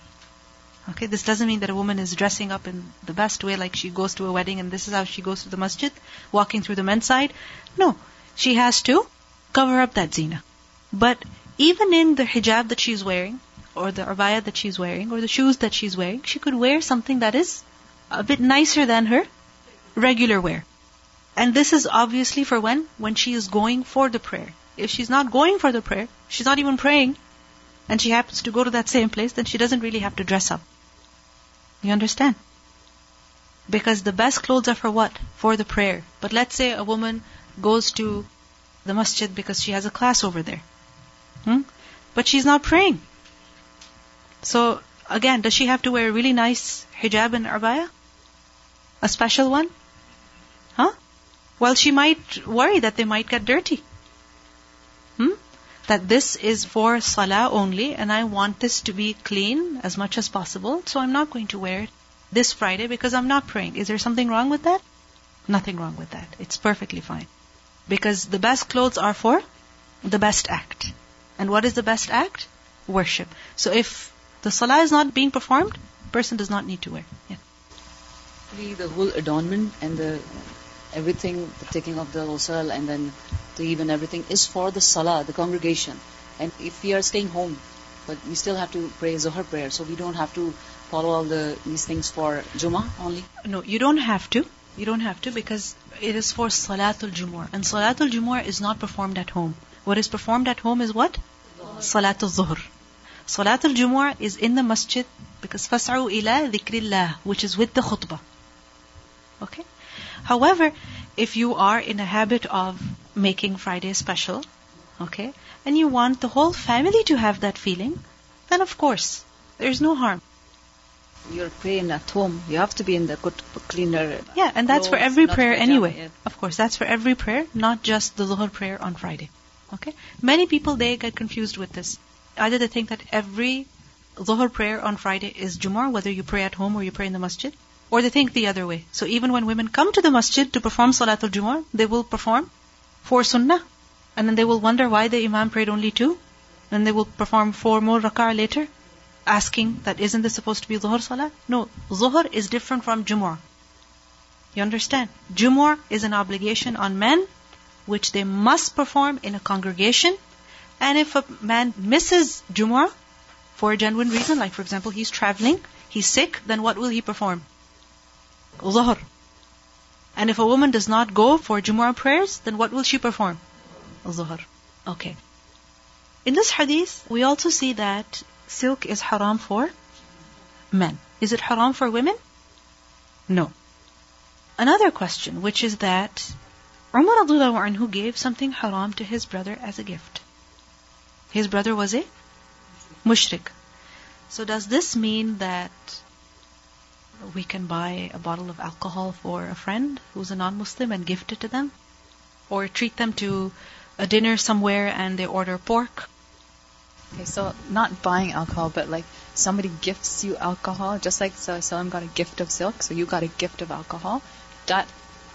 Okay, this doesn't mean that a woman is dressing up in the best way, like she goes to a wedding and this is how she goes to the masjid, walking through the men's side. No, she has to cover up that zinah. But even in the hijab that she's wearing, or the abaya that she's wearing, or the shoes that she's wearing, she could wear something that is a bit nicer than her regular wear. And this is obviously for when? When she is going for the prayer. If she's not going for the prayer, she's not even praying, and she happens to go to that same place, then she doesn't really have to dress up. You understand? Because the best clothes are for what? For the prayer. But let's say a woman goes to the masjid because she has a class over there. Hmm? But she's not praying. So, again, does she have to wear a really nice hijab and abaya? A special one? Huh? Well, she might worry that they might get dirty. Hmm? That this is for salah only and I want this to be clean as much as possible, so I'm not going to wear it this Friday because I'm not praying. Is there something wrong with that? Nothing wrong with that. It's perfectly fine. Because the best clothes are for the best act. And what is the best act? Worship. So if the salah is not being performed, person does not need to wear. Yeah. The whole adornment and the everything, the taking of the ghusl and then the even everything is for the salah, the congregation. And if we are staying home, but we still have to pray Zohar prayer, so we don't have to follow all the these things for Jummah only. No, you don't have to. You don't have to because it is for Salatul Jumu'ah. And Salatul Jumu'ah is not performed at home. What is performed at home is what? Salatul Zuhr. Salatul Jumu'ah is in the masjid because fas'u ila dhikrillah, which is with the khutbah. Okay? However, if you are in a habit of making Friday special, okay, and you want the whole family to have that feeling, then of course, there's no harm. You're praying at home. You have to be in the good, cleaner. Yeah, and that's for every prayer anyway. Of course, that's for every prayer, not just the Dhuhr prayer on Friday. Okay? Many people, they get confused with this. Either they think that every Dhuhr prayer on Friday is Jumu'ah, whether you pray at home or you pray in the masjid, or they think the other way. So even when women come to the masjid to perform Salatul Jumu'ah, they will perform four sunnah. And then they will wonder why the Imam prayed only two. Then they will perform four more rak'ah later, asking that isn't this supposed to be Dhuhr Salah? No, Dhuhr is different from Jumu'ah. You understand? Jumu'ah is an obligation on men which they must perform in a congregation. And if a man misses Jumu'ah for a genuine reason, like for example he's traveling, he's sick, then what will he perform? Dhuhr. And if a woman does not go for Jumu'ah prayers, then what will she perform? Dhuhr. Okay. In this hadith, we also see that silk is haram for men. Is it haram for women? No. Another question, which is that Umar anhu gave something haram to his brother as a gift. His brother was a mushrik. So does this mean that we can buy a bottle of alcohol for a friend who's a non-Muslim and gift it to them? Or treat them to a dinner somewhere and they order pork? Okay, so not buying alcohol, but like somebody gifts you alcohol, just like Salam got a gift of silk, so you got a gift of alcohol. That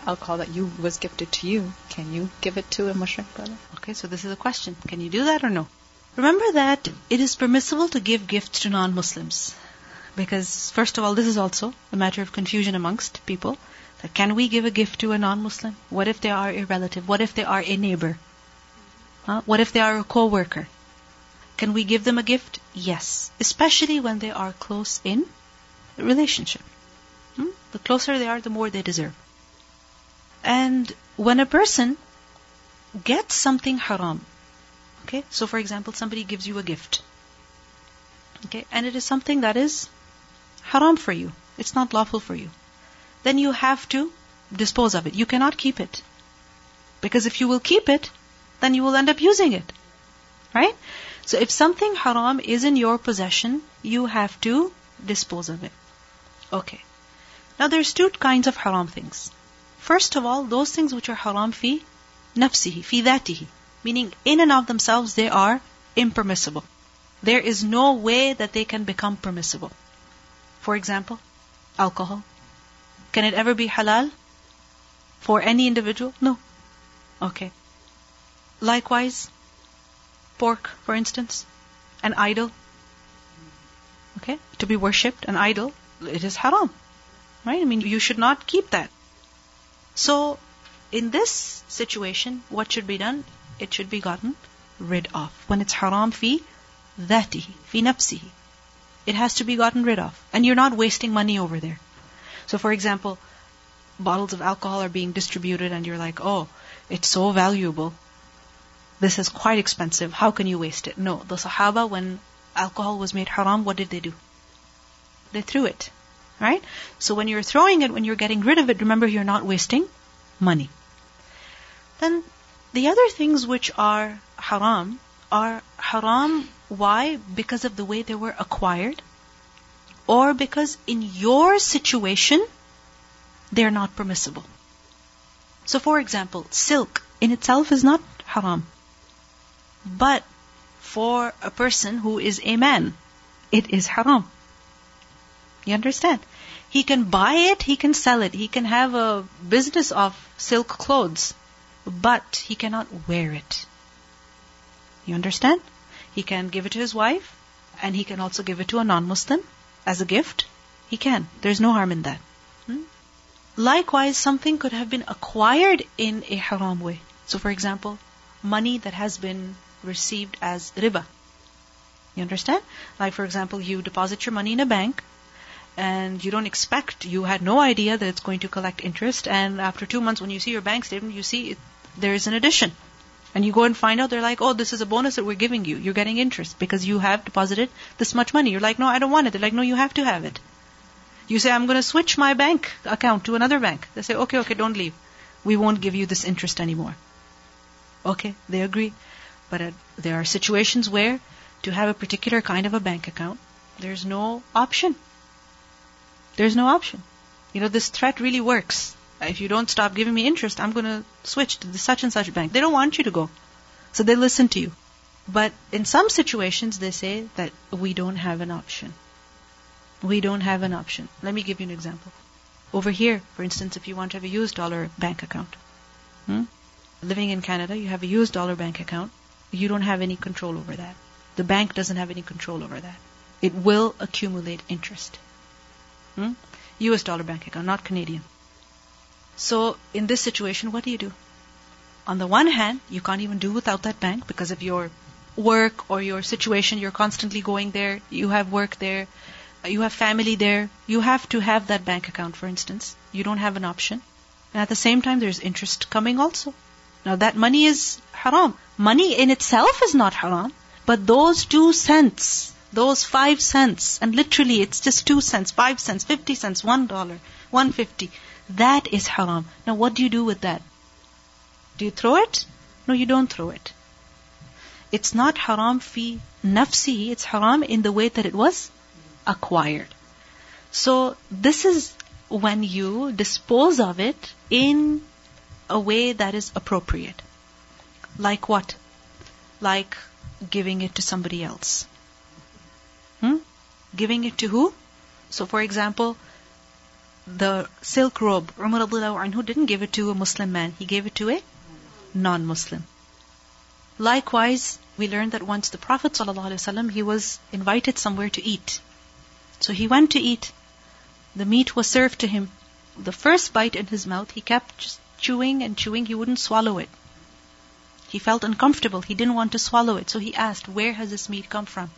alcohol that you was gifted to you, can you give it to a mushrik brother? Okay, so this is a question. Can you do that or no? Remember that it is permissible to give gifts to non-Muslims. Because, first of all, this is also a matter of confusion amongst people. That can we give a gift to a non-Muslim? What if they are a relative? What if they are a neighbor? Huh? What if they are a co-worker? Can we give them a gift? Yes. Especially when they are close in relationship. Hmm? The closer they are, the more they deserve. And when a person gets something haram, okay, so for example, somebody gives you a gift, okay, and it is something that is haram for you, it's not lawful for you, then you have to dispose of it. You cannot keep it. Because if you will keep it, then you will end up using it. Right? So if something haram is in your possession, you have to dispose of it. Okay. Now there's two kinds of haram things. First of all, those things which are haram fi nafsihi, fi dhatihi. Meaning, in and of themselves, they are impermissible. There is no way that they can become permissible. For example, alcohol. Can it ever be halal for any individual? No. Okay. Likewise, pork, for instance, an idol. Okay? To be worshipped, an idol, it is haram. Right? I mean, you should not keep that. So, in this situation, what should be done? It should be gotten rid of. When it's haram fi dhatihi, fi nafsihi. It has to be gotten rid of. And you're not wasting money over there. So, for example, bottles of alcohol are being distributed and you're like, oh, it's so valuable. This is quite expensive. How can you waste it? No. The Sahaba, when alcohol was made haram, what did they do? They threw it. Right? So when you're throwing it, when you're getting rid of it, remember you're not wasting money. Then the other things which are haram are haram. Why? Because of the way they were acquired, or because in your situation, they're not permissible. So, for example, silk in itself is not haram. But for a person who is a man, it is haram. You understand? He can buy it, he can sell it, he can have a business of silk clothes, but he cannot wear it. You understand? He can give it to his wife, and he can also give it to a non-Muslim as a gift. He can. There's no harm in that. Hmm? Likewise, something could have been acquired in a haram way. So, for example, money that has been received as riba. You understand? Like, for example, you deposit your money in a bank, and you don't expect, you had no idea that it's going to collect interest, and after two months, when you see your bank statement, you see it, there is an addition. And you go and find out, they're like, oh, this is a bonus that we're giving you. You're getting interest because you have deposited this much money. You're like, no, I don't want it. They're like, no, you have to have it. You say, I'm going to switch my bank account to another bank. They say, okay, okay, don't leave. We won't give you this interest anymore. Okay, they agree. But uh, there are situations where to have a particular kind of a bank account, there's no option. There's no option. You know, this threat really works. If you don't stop giving me interest, I'm going to switch to the such and such bank. They don't want you to go. So they listen to you. But in some situations, they say that we don't have an option. We don't have an option. Let me give you an example. Over here, for instance, if you want to have a US dollar bank account, hmm? living in Canada, you have a US dollar bank account. You don't have any control over that. The bank doesn't have any control over that. It will accumulate interest. Hmm? US dollar bank account, not Canadian. So, in this situation, what do you do? On the one hand, you can't even do without that bank because of your work or your situation. You're constantly going there. You have work there. You have family there. You have to have that bank account, for instance. You don't have an option. And at the same time, there's interest coming also. Now, that money is haram. Money in itself is not haram. But those two cents, those five cents, and literally it's just two cents, five cents, fifty cents, one dollar, one fifty. That is haram. Now what do you do with that? Do you throw it? No, you don't throw it. It's not haram fi nafsi, it's haram in the way that it was acquired. So this is when you dispose of it in a way that is appropriate. Like what? Like giving it to somebody else. Giving it to who? So for example, the silk robe, Umar anhu didn't give it to a Muslim man, he gave it to a non-Muslim. Likewise, we learned that once the Prophet ﷺ, he was invited somewhere to eat. So he went to eat. The meat was served to him. The first bite in his mouth, he kept just chewing and chewing, he wouldn't swallow it. He felt uncomfortable, he didn't want to swallow it. So he asked, where has this meat come from?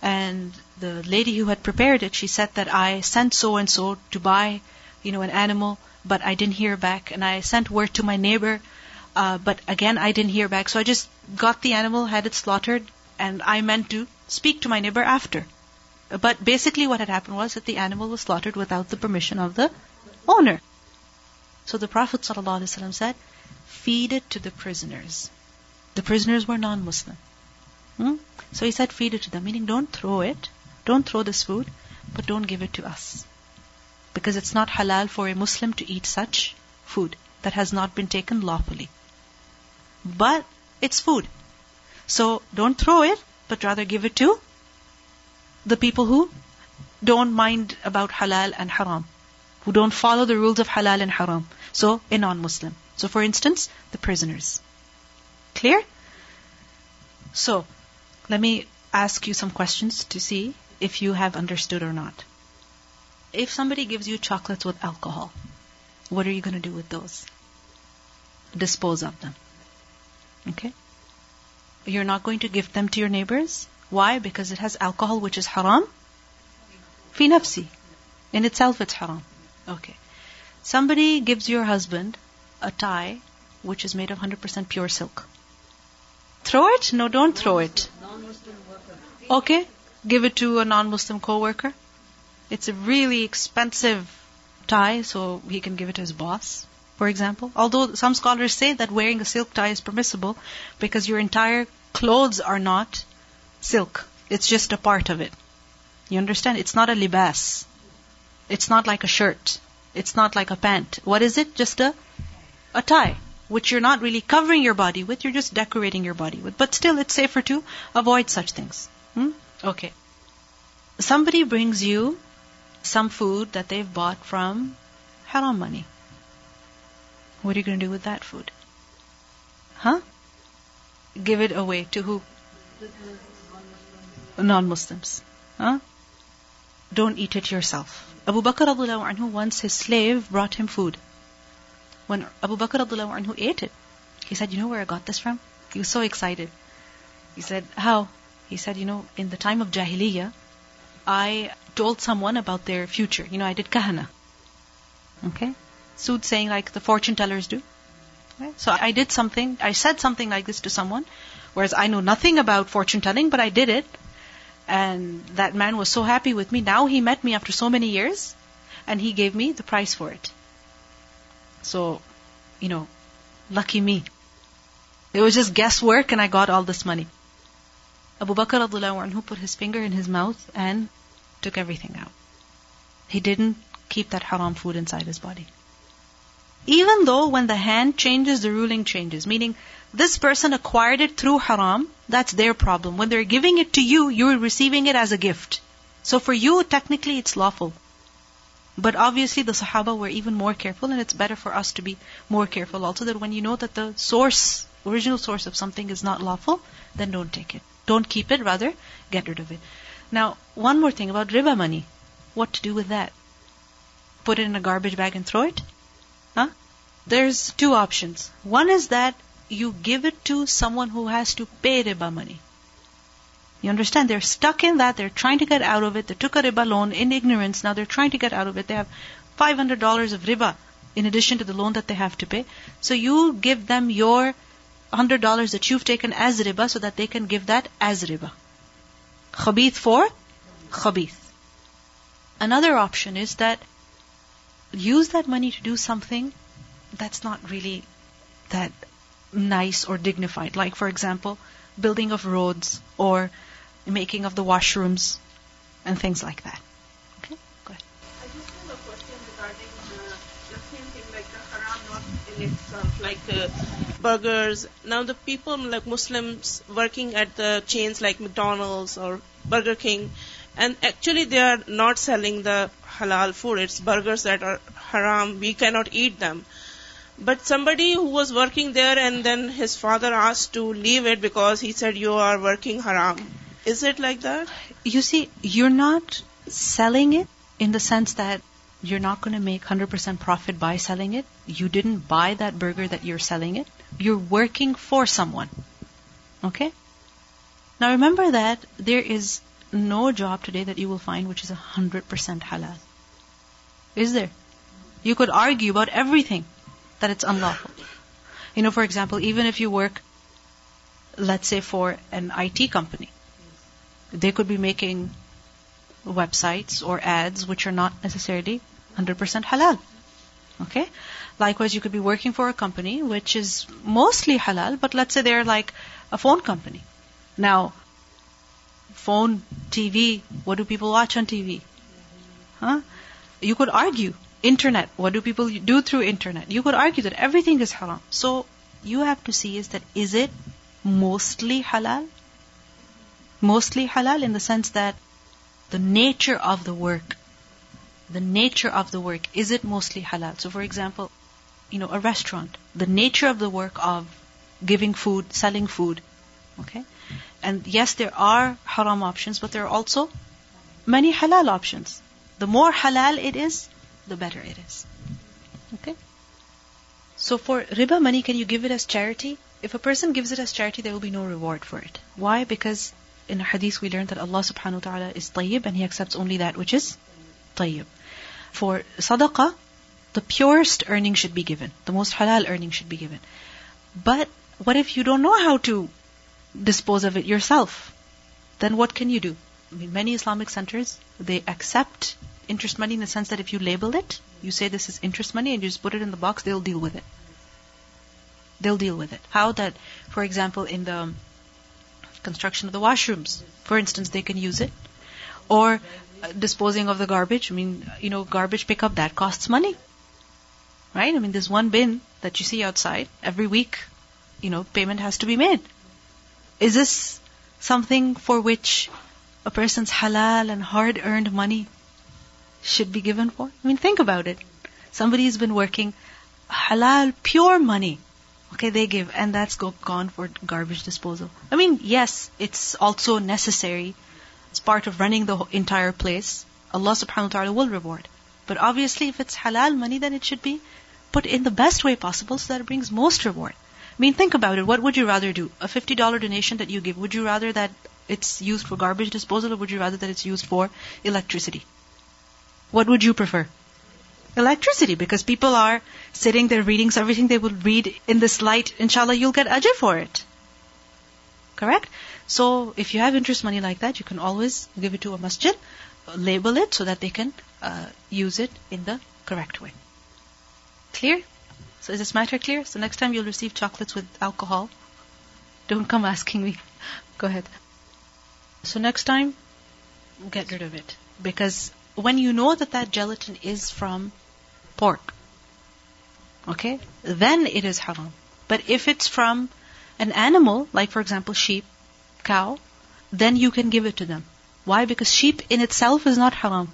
And the lady who had prepared it, she said that I sent so and so to buy, you know, an animal, but I didn't hear back. And I sent word to my neighbor, uh, but again I didn't hear back. So I just got the animal, had it slaughtered, and I meant to speak to my neighbor after. But basically what had happened was that the animal was slaughtered without the permission of the owner. So the Prophet ﷺ said, feed it to the prisoners. The prisoners were non-Muslim. Hmm? So he said, feed it to them, meaning don't throw it, don't throw this food, but don't give it to us. Because it's not halal for a Muslim to eat such food that has not been taken lawfully. But it's food. So don't throw it, but rather give it to the people who don't mind about halal and haram, who don't follow the rules of halal and haram. So a non-Muslim. So for instance, the prisoners. Clear? So, let me ask you some questions to see if you have understood or not. If somebody gives you chocolates with alcohol, what are you going to do with those? Dispose of them. Okay? You're not going to give them to your neighbors. Why? Because it has alcohol which is haram. Fi nafsi. In itself it's haram. Okay. Somebody gives your husband a tie which is made of 100% pure silk. Throw it? No, don't throw it. Okay. Give it to a non-Muslim co-worker. It's a really expensive tie, so he can give it to his boss, for example. Although some scholars say that wearing a silk tie is permissible because your entire clothes are not silk. It's just a part of it. You understand? It's not a libas. It's not like a shirt. It's not like a pant. What is it? Just a a tie, which you're not really covering your body with, you're just decorating your body with. But still, it's safer to avoid such things. Hmm? Okay. Somebody brings you some food that they've bought from haram money. What are you going to do with that food? Huh? Give it away to who? Non-Muslims. Huh? Don't eat it yourself. Abu Bakr anhu once his slave brought him food. When Abu Bakr anhu ate it, he said, You know where I got this from? He was so excited. He said, How? He said, You know, in the time of Jahiliyyah, I told someone about their future. You know, I did kahana. Okay? Soothsaying like the fortune tellers do. So I did something, I said something like this to someone, whereas I know nothing about fortune telling, but I did it. And that man was so happy with me. Now he met me after so many years, and he gave me the price for it. So, you know, lucky me. It was just guesswork and I got all this money. Abu Bakr anhu put his finger in his mouth and took everything out. He didn't keep that haram food inside his body. Even though when the hand changes, the ruling changes. Meaning, this person acquired it through haram, that's their problem. When they're giving it to you, you're receiving it as a gift. So for you, technically it's lawful. But obviously the Sahaba were even more careful and it's better for us to be more careful also that when you know that the source, original source of something is not lawful, then don't take it. Don't keep it, rather get rid of it. Now, one more thing about riba money. What to do with that? Put it in a garbage bag and throw it? Huh? There's two options. One is that you give it to someone who has to pay riba money. You understand? They're stuck in that. They're trying to get out of it. They took a riba loan in ignorance. Now they're trying to get out of it. They have $500 of riba in addition to the loan that they have to pay. So you give them your $100 that you've taken as riba so that they can give that as riba. Khabith for khabith. Another option is that use that money to do something that's not really that nice or dignified. Like, for example, building of roads or making of the washrooms. and things like that. Okay, go ahead. I just have a question regarding uh, the same thing, like the haram not in itself, like uh, burgers. Now the people, like Muslims, working at the chains like McDonald's or Burger King, and actually they are not selling the halal food. It's burgers that are haram. We cannot eat them. But somebody who was working there and then his father asked to leave it because he said you are working haram. Is it like that? You see, you're not selling it in the sense that you're not going to make 100% profit by selling it. You didn't buy that burger that you're selling it. You're working for someone. Okay? Now remember that there is no job today that you will find which is 100% halal. Is there? You could argue about everything that it's unlawful. You know, for example, even if you work, let's say for an IT company, they could be making websites or ads which are not necessarily 100% halal. Okay? Likewise, you could be working for a company which is mostly halal, but let's say they're like a phone company. Now, phone, TV, what do people watch on TV? Huh? You could argue. Internet, what do people do through internet? You could argue that everything is haram. So, you have to see is that is it mostly halal? Mostly halal in the sense that the nature of the work, the nature of the work, is it mostly halal? So, for example, you know, a restaurant, the nature of the work of giving food, selling food, okay? And yes, there are haram options, but there are also many halal options. The more halal it is, the better it is. Okay? So for riba money, can you give it as charity? If a person gives it as charity, there will be no reward for it. Why? Because in a hadith we learned that Allah subhanahu wa ta'ala is tayyib and He accepts only that which is tayyib. For sadaqah, the purest earning should be given. The most halal earning should be given. But what if you don't know how to dispose of it yourself? Then what can you do? I mean, many Islamic centers, they accept interest money in the sense that if you label it, you say this is interest money and you just put it in the box, they'll deal with it. They'll deal with it. How that, for example, in the construction of the washrooms, for instance, they can use it. Or uh, disposing of the garbage. I mean, you know, garbage pickup, that costs money. Right? I mean, there's one bin that you see outside. Every week, you know, payment has to be made. Is this something for which a person's halal and hard earned money should be given for? I mean, think about it. Somebody's been working halal, pure money. Okay, they give, and that's go, gone for garbage disposal. I mean, yes, it's also necessary. It's part of running the entire place. Allah subhanahu wa ta'ala will reward. But obviously, if it's halal money, then it should be put in the best way possible so that it brings most reward. I mean, think about it. What would you rather do? A $50 donation that you give, would you rather that it's used for garbage disposal or would you rather that it's used for electricity? What would you prefer? Electricity, because people are sitting there reading, so everything they will read in this light, inshallah, you'll get ajr for it. Correct? So, if you have interest money like that, you can always give it to a masjid, label it so that they can uh, use it in the correct way. Clear? So, is this matter clear? So, next time you'll receive chocolates with alcohol, don't come asking me. Go ahead. So, next time, get rid of it. Because when you know that that gelatin is from pork, okay, then it is haram. But if it's from an animal, like for example sheep, cow, then you can give it to them. Why? Because sheep in itself is not haram.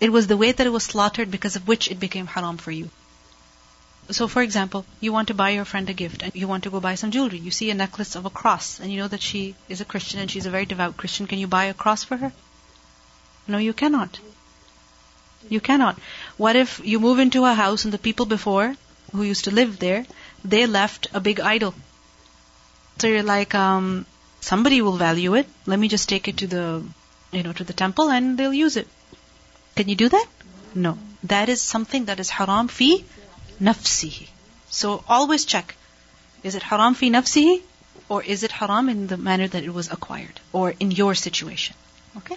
It was the way that it was slaughtered because of which it became haram for you. So, for example, you want to buy your friend a gift and you want to go buy some jewelry. You see a necklace of a cross and you know that she is a Christian and she's a very devout Christian. Can you buy a cross for her? No, you cannot. You cannot. What if you move into a house and the people before who used to live there, they left a big idol? So you're like, um, somebody will value it. Let me just take it to the, you know, to the temple and they'll use it. Can you do that? No. That is something that is haram fi nafsihi. So always check. Is it haram fi nafsihi? Or is it haram in the manner that it was acquired? Or in your situation? Okay?